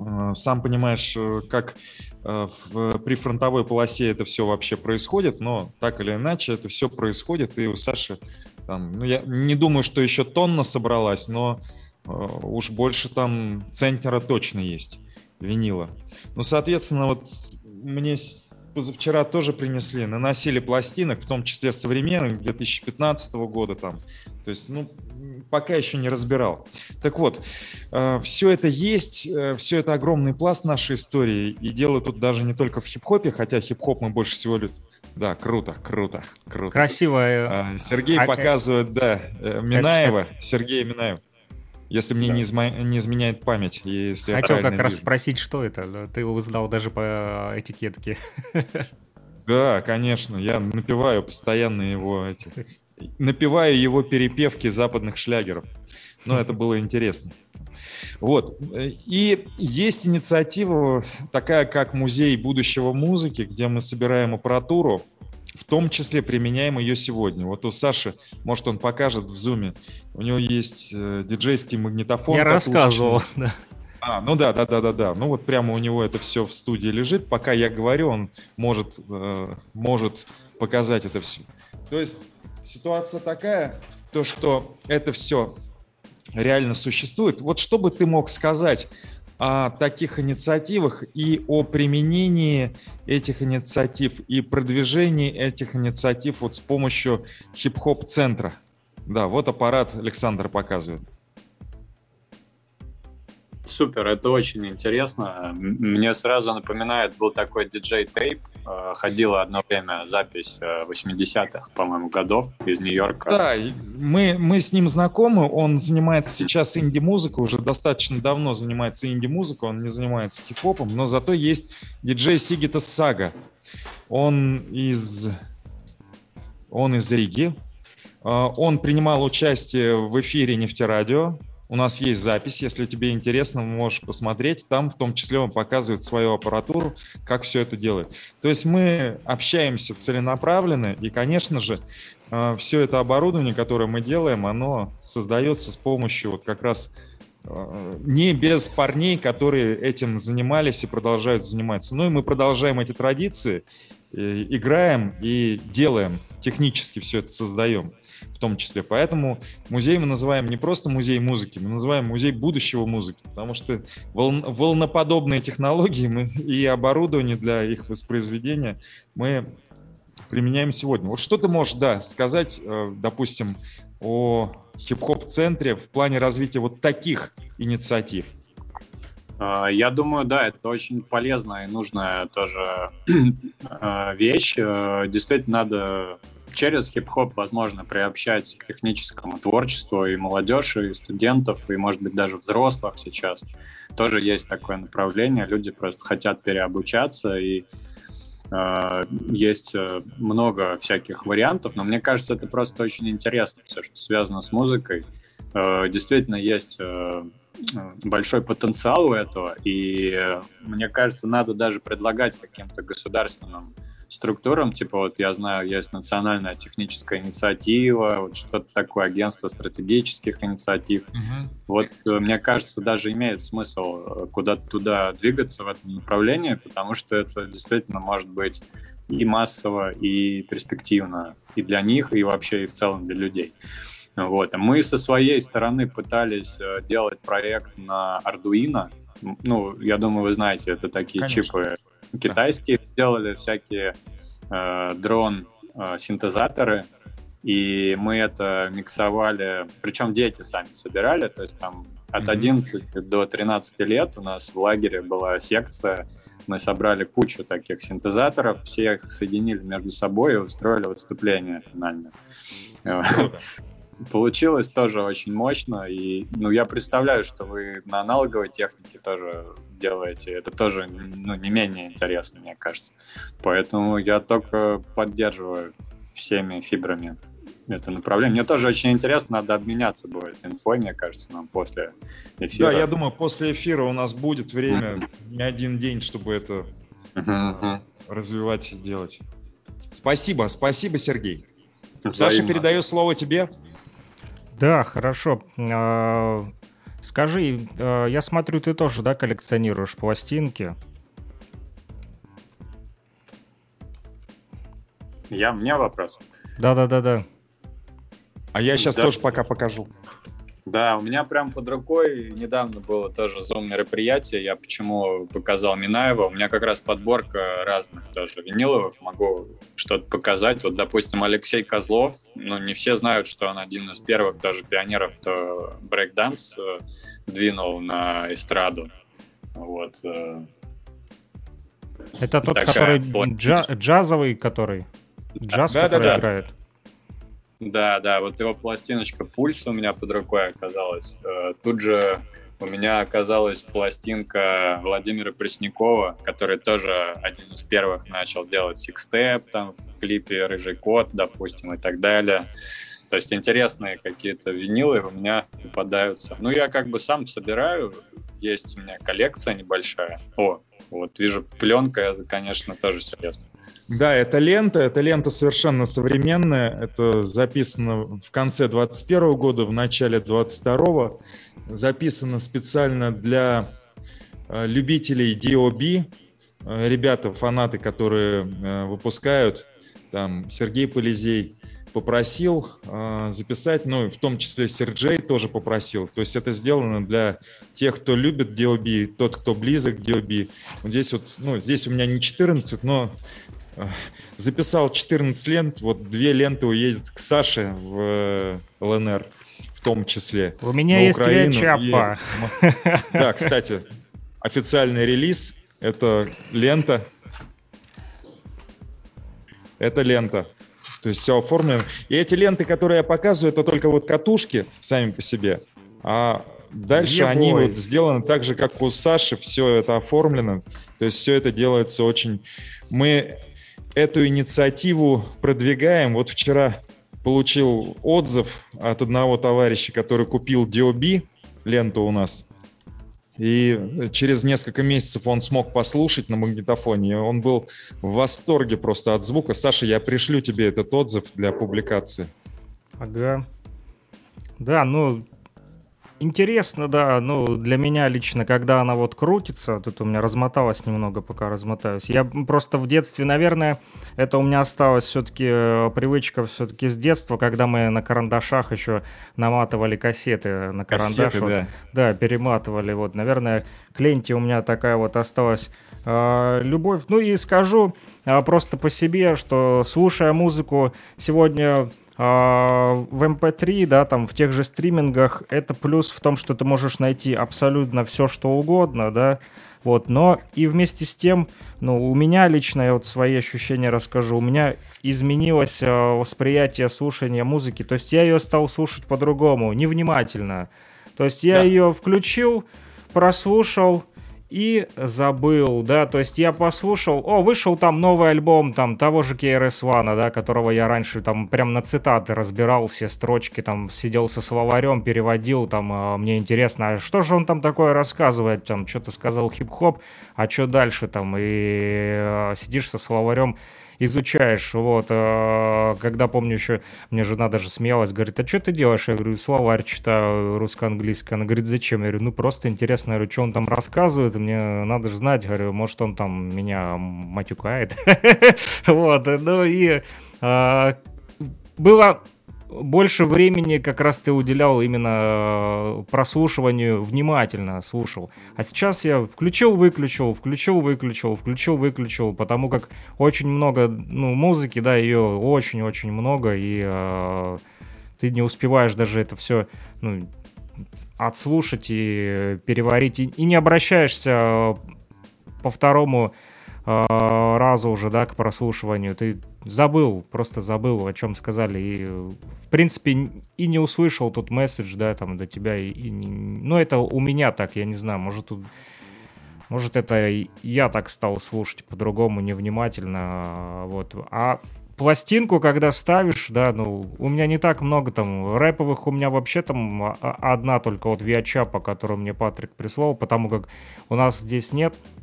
[SPEAKER 2] Э, сам понимаешь, э, как в прифронтовой полосе это все вообще происходит, но так или иначе это все происходит, и у Саши там, ну я не думаю, что еще тонна собралась, но э, уж больше там центнера точно есть винила. Ну, соответственно, вот мне позавчера тоже принесли, наносили пластинок, в том числе современных, 2015 года там. То есть, ну, пока еще не разбирал. Так вот, э, все это есть, э, все это огромный пласт нашей истории, и дело тут даже не только в хип-хопе, хотя хип-хоп мы больше всего любим. Да, круто, круто, круто.
[SPEAKER 3] Красиво.
[SPEAKER 2] Э, Сергей а, показывает, да, Минаева, Сергей Минаев. Если мне да. не, изма... не изменяет память. Если
[SPEAKER 3] Хотел как вижу. раз спросить, что это. Ты узнал даже по этикетке.
[SPEAKER 2] Да, конечно. Я напиваю постоянно его эти... Напиваю его перепевки западных шлягеров. Но это было интересно. Вот. И есть инициатива такая, как Музей будущего музыки, где мы собираем аппаратуру, в том числе применяем ее сегодня. Вот у Саши, может, он покажет в зуме, у него есть э, диджейский магнитофон.
[SPEAKER 3] Я рассказывал, да.
[SPEAKER 2] А, ну да, да, да, да, да. Ну вот прямо у него это все в студии лежит. Пока я говорю, он может, э, может показать это все. То есть ситуация такая, то что это все реально существует. Вот что бы ты мог сказать о таких инициативах и о применении этих инициатив и продвижении этих инициатив вот с помощью хип-хоп-центра. Да, вот аппарат Александр показывает.
[SPEAKER 4] Супер, это очень интересно. Мне сразу напоминает, был такой диджей Тейп, э, ходила одно время запись 80-х, э, по-моему, годов из Нью-Йорка.
[SPEAKER 2] Да, мы, мы с ним знакомы, он занимается сейчас инди-музыкой, уже достаточно давно занимается инди-музыкой, он не занимается хип-хопом, но зато есть диджей Сигита Сага. Он из, он из Риги, э, он принимал участие в эфире «Нефтерадио», у нас есть запись, если тебе интересно, можешь посмотреть. Там в том числе он показывает свою аппаратуру, как все это делает. То есть мы общаемся целенаправленно, и, конечно же, э, все это оборудование, которое мы делаем, оно создается с помощью вот как раз э, не без парней, которые этим занимались и продолжают заниматься. Ну и мы продолжаем эти традиции, играем и делаем технически все это создаем в том числе. Поэтому музей мы называем не просто музей музыки, мы называем музей будущего музыки, потому что волн, волноподобные технологии мы, и оборудование для их воспроизведения мы применяем сегодня. Вот что ты можешь, да, сказать, э, допустим, о хип-хоп-центре в плане развития вот таких инициатив?
[SPEAKER 4] А, я думаю, да, это очень полезная и нужная тоже э, вещь. Э, действительно, надо через хип-хоп возможно приобщать к техническому творчеству и молодежь, и студентов, и, может быть, даже взрослых сейчас. Тоже есть такое направление. Люди просто хотят переобучаться, и э, есть э, много всяких вариантов, но мне кажется, это просто очень интересно, все, что связано с музыкой. Э, действительно, есть э, большой потенциал у этого, и мне кажется, надо даже предлагать каким-то государственным структурам, типа вот я знаю, есть национальная техническая инициатива, вот что-то такое, агентство стратегических инициатив. Uh-huh. Вот э, мне кажется, даже имеет смысл э, куда-то туда двигаться в этом направлении, потому что это действительно может быть и массово, и перспективно и для них, и вообще и в целом для людей. Вот. Мы со своей стороны пытались э, делать проект на Arduino. Ну, я думаю, вы знаете, это такие Конечно. чипы китайские сделали всякие э, дрон-синтезаторы, э, и мы это миксовали, причем дети сами собирали, то есть там от 11 mm-hmm. до 13 лет у нас в лагере была секция, мы собрали кучу таких синтезаторов, все их соединили между собой и устроили выступление финальное. Получилось тоже очень мощно, и ну, я представляю, что вы на аналоговой технике тоже делаете. Это тоже ну, не менее интересно, мне кажется. Поэтому я только поддерживаю всеми фибрами это направление. Мне тоже очень интересно, надо обменяться будет инфой, мне кажется, нам после эфира.
[SPEAKER 2] Да, я думаю, после эфира у нас будет время, не один день, чтобы это развивать и делать. Спасибо, спасибо, Сергей. Взаимно. Саша, передаю слово тебе.
[SPEAKER 3] Да, хорошо. А, скажи, а, я смотрю, ты тоже, да, коллекционируешь пластинки?
[SPEAKER 4] Я, мне вопрос.
[SPEAKER 3] Да-да-да-да.
[SPEAKER 2] А я сейчас да. тоже пока покажу.
[SPEAKER 4] Да, у меня прям под рукой недавно было тоже зум-мероприятие. Я почему показал Минаева. У меня как раз подборка разных тоже виниловых. Могу что-то показать. Вот, допустим, Алексей Козлов. Ну, не все знают, что он один из первых даже пионеров, кто брейкданс э, двинул на эстраду. Вот. Э.
[SPEAKER 3] Это тот, Такая который джа- джазовый, который? Джаз, да, который да, да. играет?
[SPEAKER 4] Да, да, вот его пластиночка «Пульс» у меня под рукой оказалась. Э, тут же у меня оказалась пластинка Владимира Преснякова, который тоже один из первых начал делать сикстеп, там в клипе «Рыжий кот», допустим, и так далее. То есть интересные какие-то винилы у меня попадаются. Ну, я как бы сам собираю, есть у меня коллекция небольшая. О, вот вижу, пленка, это, конечно, тоже серьезно.
[SPEAKER 2] Да, это лента, это лента совершенно современная, это записано в конце 21 года, в начале 22 записано специально для э, любителей DOB, э, ребята, фанаты, которые э, выпускают, там Сергей Полизей, попросил записать, ну, в том числе Серджей тоже попросил. То есть это сделано для тех, кто любит DOB, тот, кто близок к DOB. Здесь вот, ну, здесь у меня не 14, но записал 14 лент, вот две ленты уедет к Саше в э, ЛНР в том числе.
[SPEAKER 3] У меня есть Украину Чапа.
[SPEAKER 2] Да, кстати, официальный релиз — это лента. Это лента. То есть все оформлено. И эти ленты, которые я показываю, это только вот катушки сами по себе. А дальше Ебой. они вот сделаны так же, как у Саши, все это оформлено. То есть все это делается очень... Мы эту инициативу продвигаем. Вот вчера получил отзыв от одного товарища, который купил DOB ленту у нас. И через несколько месяцев он смог послушать на магнитофоне. Он был в восторге просто от звука. Саша, я пришлю тебе этот отзыв для публикации.
[SPEAKER 3] Ага. Да, ну, Интересно, да. Ну, для меня лично, когда она вот крутится, тут у меня размоталось немного, пока размотаюсь. Я просто в детстве, наверное, это у меня осталась все-таки э, привычка все-таки с детства, когда мы на карандашах еще наматывали кассеты на карандаш. Кассеты, вот, да. да, перематывали. Вот, наверное, к ленте у меня такая вот осталась э, любовь. Ну и скажу э, просто по себе, что слушая музыку сегодня в MP3, эм да, там в тех же стримингах, это плюс в том, что ты можешь найти абсолютно все, что угодно, да, вот, но и вместе с тем, ну, у меня лично, я вот свои ощущения расскажу, у меня изменилось э, восприятие слушания музыки, то есть я ее стал слушать по-другому, невнимательно, то есть я да. ее включил, прослушал, и забыл, да, то есть я послушал, о, вышел там новый альбом там того же KRS-One, да, которого я раньше там прям на цитаты разбирал все строчки, там сидел со словарем, переводил, там, э, мне интересно, а что же он там такое рассказывает, там, что-то сказал хип-хоп, а что дальше там, и э, сидишь со словарем, изучаешь. Вот, э, когда помню еще, мне жена даже смеялась, говорит, а что ты делаешь? Я говорю, словарь читаю русско-английский. Она говорит, зачем? Я говорю, ну просто интересно, говорю, что он там рассказывает, мне надо же знать, говорю, может он там меня матюкает. Вот, ну и э, было больше времени как раз ты уделял именно э, прослушиванию, внимательно слушал. А сейчас я включил, выключил, включил, выключил, включил, выключил, потому как очень много, ну, музыки, да, ее очень-очень много, и э, ты не успеваешь даже это все, ну, отслушать и переварить, и, и не обращаешься по второму э, разу уже, да, к прослушиванию. Ты забыл, просто забыл, о чем сказали. И, в принципе, и не услышал тот месседж, да, там, до тебя. И, и, ну, это у меня так, я не знаю, может, тут... Может, это я так стал слушать по-другому, невнимательно, вот. А пластинку, когда ставишь, да, ну, у меня не так много там рэповых, у меня вообще там одна только вот Виачапа, которую мне Патрик прислал, потому как у нас здесь нет а,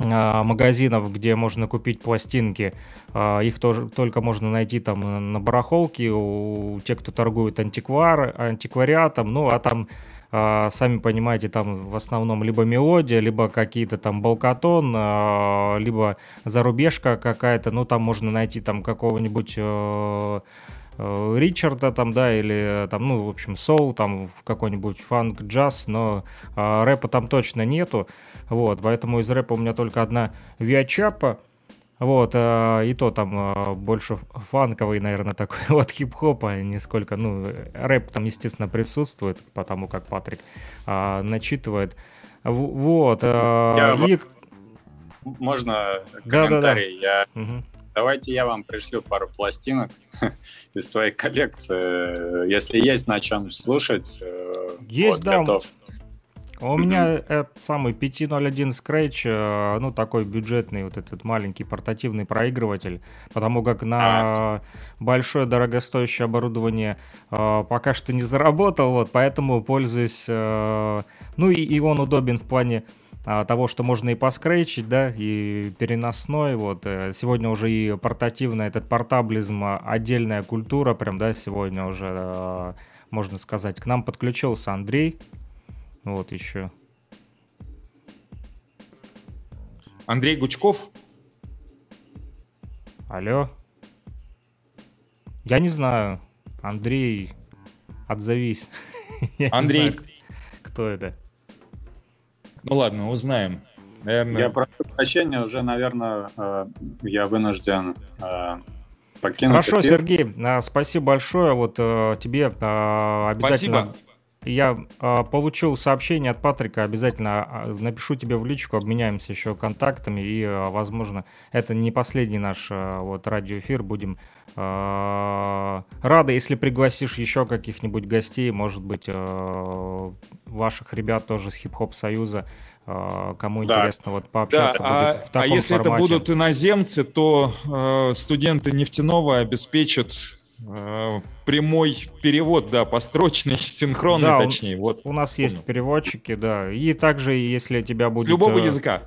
[SPEAKER 3] магазинов, где можно купить пластинки. А, их тоже только можно найти там на барахолке у тех, кто торгует антиквар, антиквариатом. Ну, а там а, сами понимаете, там в основном либо мелодия, либо какие-то там балкатон, либо зарубежка какая-то, ну там можно найти там какого-нибудь Ричарда там, да, или там, ну, в общем, соул, там какой-нибудь фанк, джаз, но рэпа там точно нету. Вот, поэтому из рэпа у меня только одна Виачапа. Вот, э, и то там э, больше фанковый, наверное, такой вот хип-хоп, а не сколько, ну, рэп там, естественно, присутствует, потому как Патрик э, начитывает. В, вот. Э,
[SPEAKER 4] я и... Можно комментарий? Да, да, да. Я... Угу. Давайте я вам пришлю пару пластинок из своей коллекции. Если есть на чем слушать,
[SPEAKER 3] э, есть, вот, да. готов. У меня этот самый 501 Scratch, э, ну, такой бюджетный вот этот маленький портативный проигрыватель, потому как на а. большое дорогостоящее оборудование э, пока что не заработал, вот, поэтому пользуюсь, э, ну, и, и он удобен в плане того, что можно и поскрейчить, да, и переносной, вот, сегодня уже и портативный этот портаблизм, отдельная культура, прям, да, сегодня уже, можно сказать, к нам подключился Андрей, вот еще.
[SPEAKER 2] Андрей Гучков?
[SPEAKER 3] Алло? Я не знаю. Андрей, отзовись.
[SPEAKER 2] Андрей.
[SPEAKER 3] Знаю, кто это?
[SPEAKER 2] Ну ладно, узнаем.
[SPEAKER 4] Наверное... Я прошу прощения, уже, наверное, э, я вынужден э, покинуть.
[SPEAKER 3] Хорошо, эфир. Сергей, а, спасибо большое. Вот э, тебе обязательно... Спасибо. Я э, получил сообщение от Патрика, обязательно э, напишу тебе в личку, обменяемся еще контактами, и, э, возможно, это не последний наш э, вот радиоэфир, будем э, рады, если пригласишь еще каких-нибудь гостей, может быть, э, ваших ребят тоже с Хип-Хоп Союза, кому да. интересно вот пообщаться
[SPEAKER 2] да, будет а, в таком А если формате. это будут иноземцы, то э, студенты нефтяного обеспечат прямой перевод, да, построчный, синхронный, да, точнее. Вот.
[SPEAKER 3] У нас Понял. есть переводчики, да. И также, если тебя будет...
[SPEAKER 2] С любого э, языка.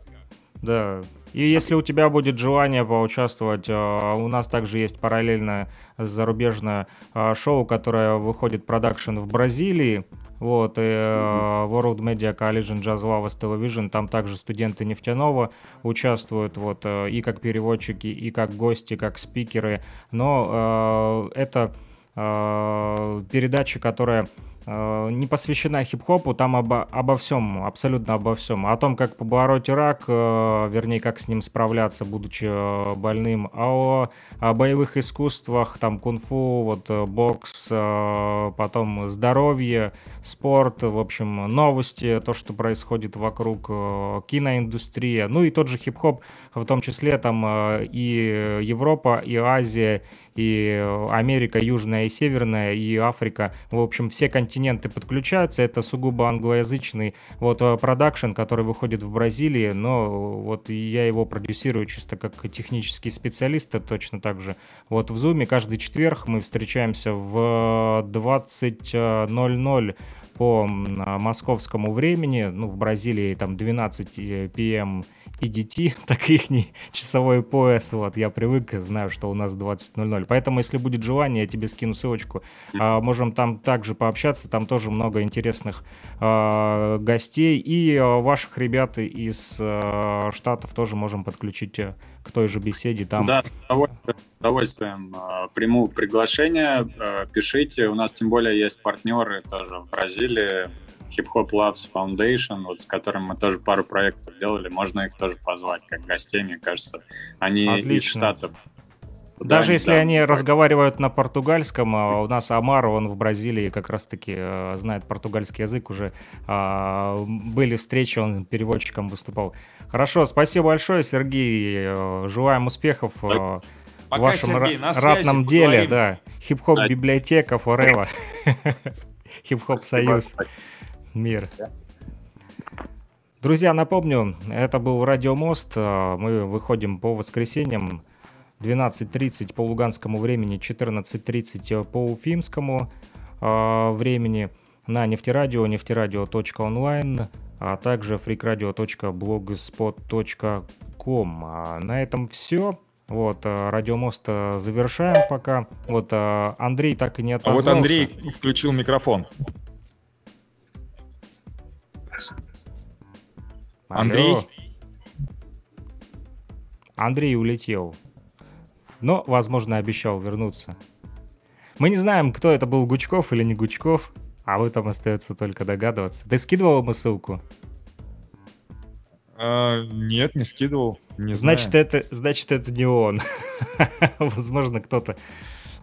[SPEAKER 3] Да. И если у тебя будет желание поучаствовать, э, у нас также есть параллельно зарубежное э, шоу, которое выходит продакшн в Бразилии. Вот, и э, World Media Coalition Jazz Lovers Television, там также студенты нефтяного участвуют, вот, и как переводчики, и как гости, как спикеры. Но это передача, которая Э, не посвящена хип-хопу, там обо, обо всем, абсолютно обо всем. О том, как побороть рак, э, вернее, как с ним справляться, будучи э, больным, а о, о боевых искусствах, там, кунг-фу, вот, бокс, потом здоровье, спорт, в общем, новости, то, что происходит вокруг, киноиндустрия, ну и тот же хип-хоп, в том числе там и Европа, и Азия, и Америка Южная и Северная, и Африка. В общем, все континенты подключаются. Это сугубо англоязычный вот э, продакшн, который выходит в Бразилии, но вот я его продюсирую чисто как технический специалист, точно так же. Вот в Zoom каждый четверг мы встречаемся в 20.00 по московскому времени, ну, в Бразилии там 12 p.m. EDT, так их не часовой пояс, вот, я привык, знаю, что у нас 20.00, поэтому, если будет желание, я тебе скину ссылочку, а, можем там также пообщаться, там тоже много интересных а, гостей, и а, ваших ребят из а, Штатов тоже можем подключить э, к той же беседе там.
[SPEAKER 4] Да, с удовольствием а, приму приглашение, а, пишите, у нас тем более есть партнеры тоже в Бразилии, Hip Hop Loves Foundation, вот с которым мы тоже пару проектов делали, можно их тоже позвать как гостей, мне кажется. Они Отлично. из Штатов.
[SPEAKER 3] Даже да, если да, они да. разговаривают на португальском, а у нас Амар, он в Бразилии как раз-таки э, знает португальский язык уже. Э, были встречи, он переводчиком выступал. Хорошо, спасибо большое, Сергей. Э, желаем успехов э, в вашем Сергей, ратном деле. Поговорим. Да. Хип-хоп библиотека Forever. Хип-хоп союз мир. Друзья, напомню, это был Радиомост. А, мы выходим по воскресеньям 12.30 по луганскому времени, 14.30 по уфимскому а, времени на нефтерадио, нефтерадио.онлайн, а также freakradio.blogspot.com. А на этом все. Вот, радиомост завершаем пока. Вот, Андрей так и не отозвался.
[SPEAKER 2] А вот Андрей включил микрофон. Андрей?
[SPEAKER 3] Андрей улетел. Но, возможно, обещал вернуться. Мы не знаем, кто это был, Гучков или не Гучков, а вы там остается только догадываться. Ты скидывал ему ссылку?
[SPEAKER 2] А, нет, не скидывал. Не
[SPEAKER 3] значит, знаю. это, значит, это не он. Возможно, кто-то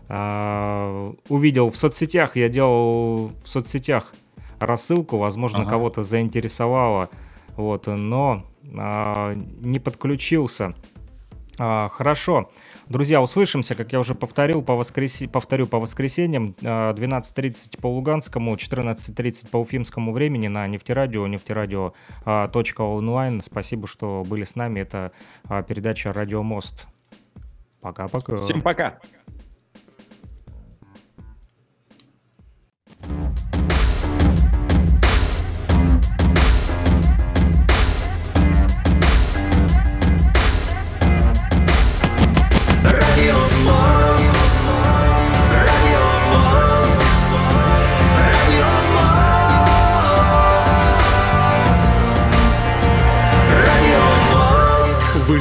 [SPEAKER 3] а, увидел в соцсетях. Я делал в соцсетях рассылку, возможно, ага. кого-то заинтересовало, вот, но а, не подключился. А, хорошо. Друзья, услышимся, как я уже повторил, по воскрес... повторю по воскресеньям, 12.30 а, по Луганскому, 14.30 по Уфимскому времени на нефтерадио, нефтерадио.онлайн. Спасибо, что были с нами. Это а, передача «Радио Мост». Пока-пока.
[SPEAKER 2] Всем пока.
[SPEAKER 1] В